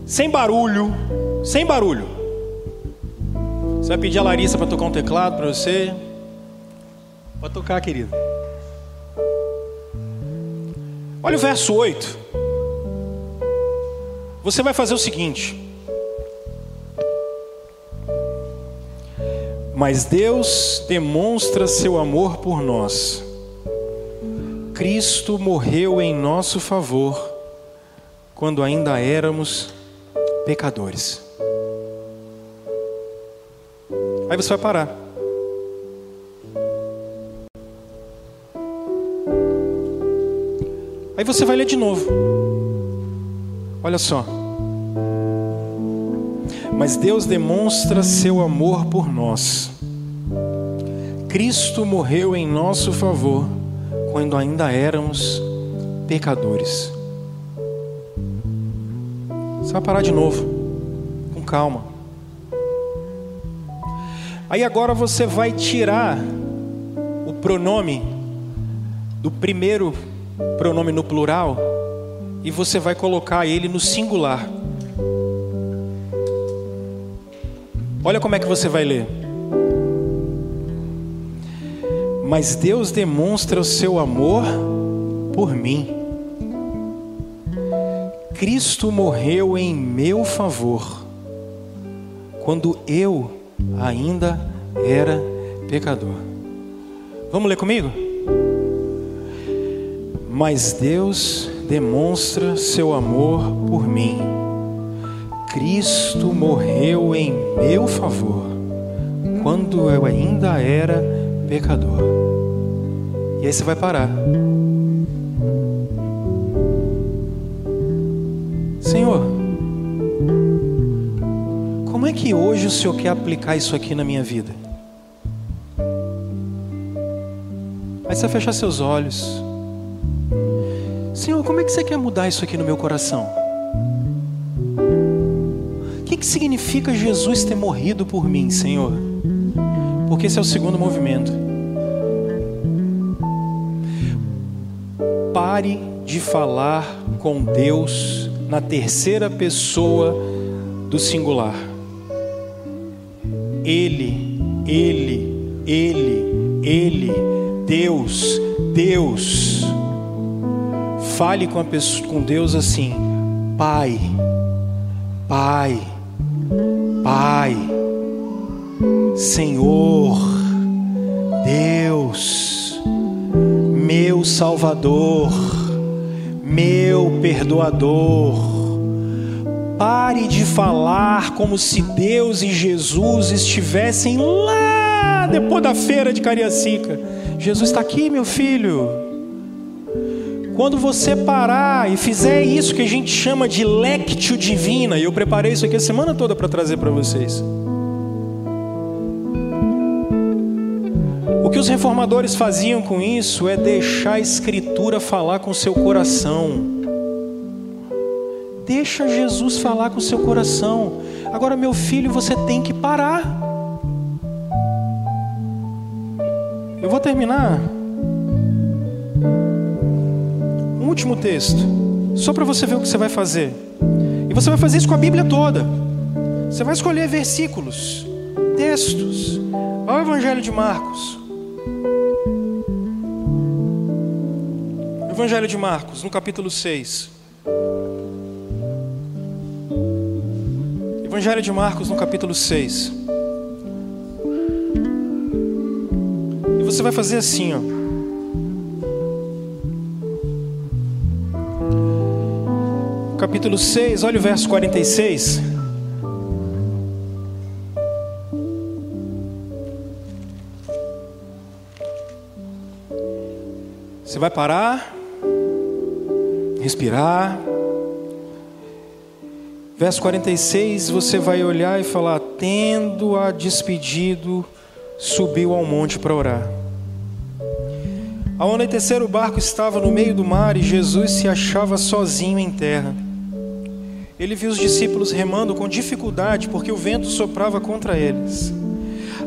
sem barulho, sem barulho. Você vai pedir a Larissa para tocar um teclado para você. Pode tocar, querido. Olha o verso 8. Você vai fazer o seguinte. Mas Deus demonstra seu amor por nós. Cristo morreu em nosso favor quando ainda éramos pecadores. Aí você vai parar. Aí você vai ler de novo. Olha só. Mas Deus demonstra seu amor por nós. Cristo morreu em nosso favor quando ainda éramos pecadores. Você vai parar de novo, com calma. Aí agora você vai tirar o pronome do primeiro pronome no plural e você vai colocar ele no singular. Olha como é que você vai ler. Mas Deus demonstra o seu amor por mim. Cristo morreu em meu favor, quando eu ainda era pecador. Vamos ler comigo? Mas Deus demonstra seu amor por mim. Cristo morreu em meu favor, quando eu ainda era pecador. E aí você vai parar. Senhor, como é que hoje o Senhor quer aplicar isso aqui na minha vida? Aí você vai fechar seus olhos. Senhor, como é que você quer mudar isso aqui no meu coração? O que, que significa Jesus ter morrido por mim, Senhor? Porque esse é o segundo movimento. Pare de falar com Deus na terceira pessoa do singular. Ele, Ele, Ele, Ele, Deus, Deus. Fale com, a pessoa, com Deus assim: Pai, Pai, Pai, Senhor, Deus, meu Salvador, meu Perdoador. Pare de falar como se Deus e Jesus estivessem lá depois da feira de Cariacica. Jesus está aqui, meu filho. Quando você parar e fizer isso que a gente chama de lectio divina, e eu preparei isso aqui a semana toda para trazer para vocês. O que os reformadores faziam com isso é deixar a escritura falar com seu coração. Deixa Jesus falar com o seu coração. Agora, meu filho, você tem que parar. Eu vou terminar último texto, só para você ver o que você vai fazer. E você vai fazer isso com a Bíblia toda. Você vai escolher versículos, textos. Olha o Evangelho de Marcos. Evangelho de Marcos, no capítulo 6. Evangelho de Marcos, no capítulo 6. E você vai fazer assim, ó. capítulo 6, olha o verso 46. Você vai parar, respirar. Verso 46, você vai olhar e falar: Tendo-a despedido, subiu ao monte para orar. Ao anoitecer, o barco estava no meio do mar e Jesus se achava sozinho em terra. Ele viu os discípulos remando com dificuldade porque o vento soprava contra eles.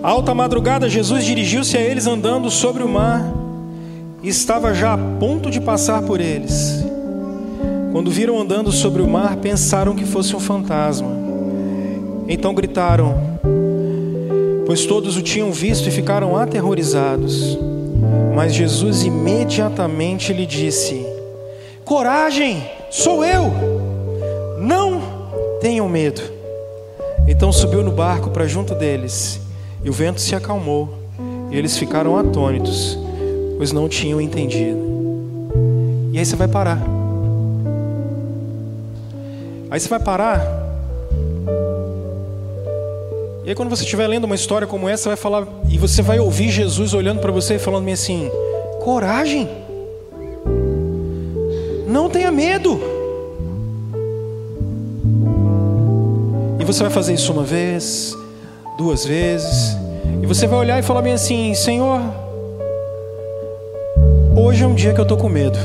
Alta madrugada, Jesus dirigiu-se a eles andando sobre o mar e estava já a ponto de passar por eles. Quando viram andando sobre o mar, pensaram que fosse um fantasma. Então gritaram, pois todos o tinham visto e ficaram aterrorizados. Mas Jesus imediatamente lhe disse: Coragem, sou eu, não tenham medo. Então subiu no barco para junto deles e o vento se acalmou, e eles ficaram atônitos, pois não tinham entendido. E aí você vai parar. Aí você vai parar. E aí quando você estiver lendo uma história como essa, você vai falar e você vai ouvir Jesus olhando para você e falando assim: "Coragem. Não tenha medo." E você vai fazer isso uma vez, duas vezes, e você vai olhar e falar bem assim: Senhor, hoje é um dia que eu estou com medo,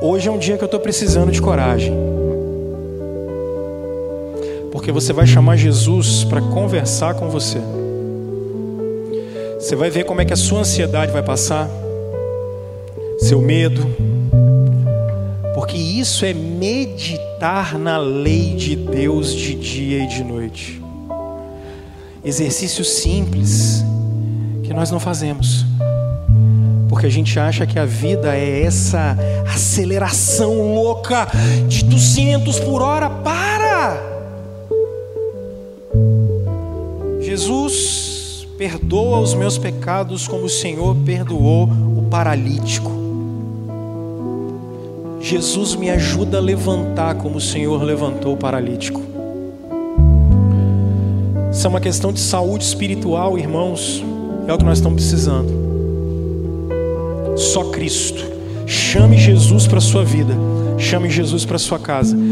hoje é um dia que eu estou precisando de coragem, porque você vai chamar Jesus para conversar com você, você vai ver como é que a sua ansiedade vai passar, seu medo, porque isso é meditar na lei de Deus de dia e de noite. Exercícios simples que nós não fazemos. Porque a gente acha que a vida é essa aceleração louca de 200 por hora. Para! Jesus perdoa os meus pecados como o Senhor perdoou o paralítico. Jesus me ajuda a levantar como o Senhor levantou o paralítico. Isso é uma questão de saúde espiritual, irmãos. É o que nós estamos precisando. Só Cristo. Chame Jesus para a sua vida. Chame Jesus para a sua casa.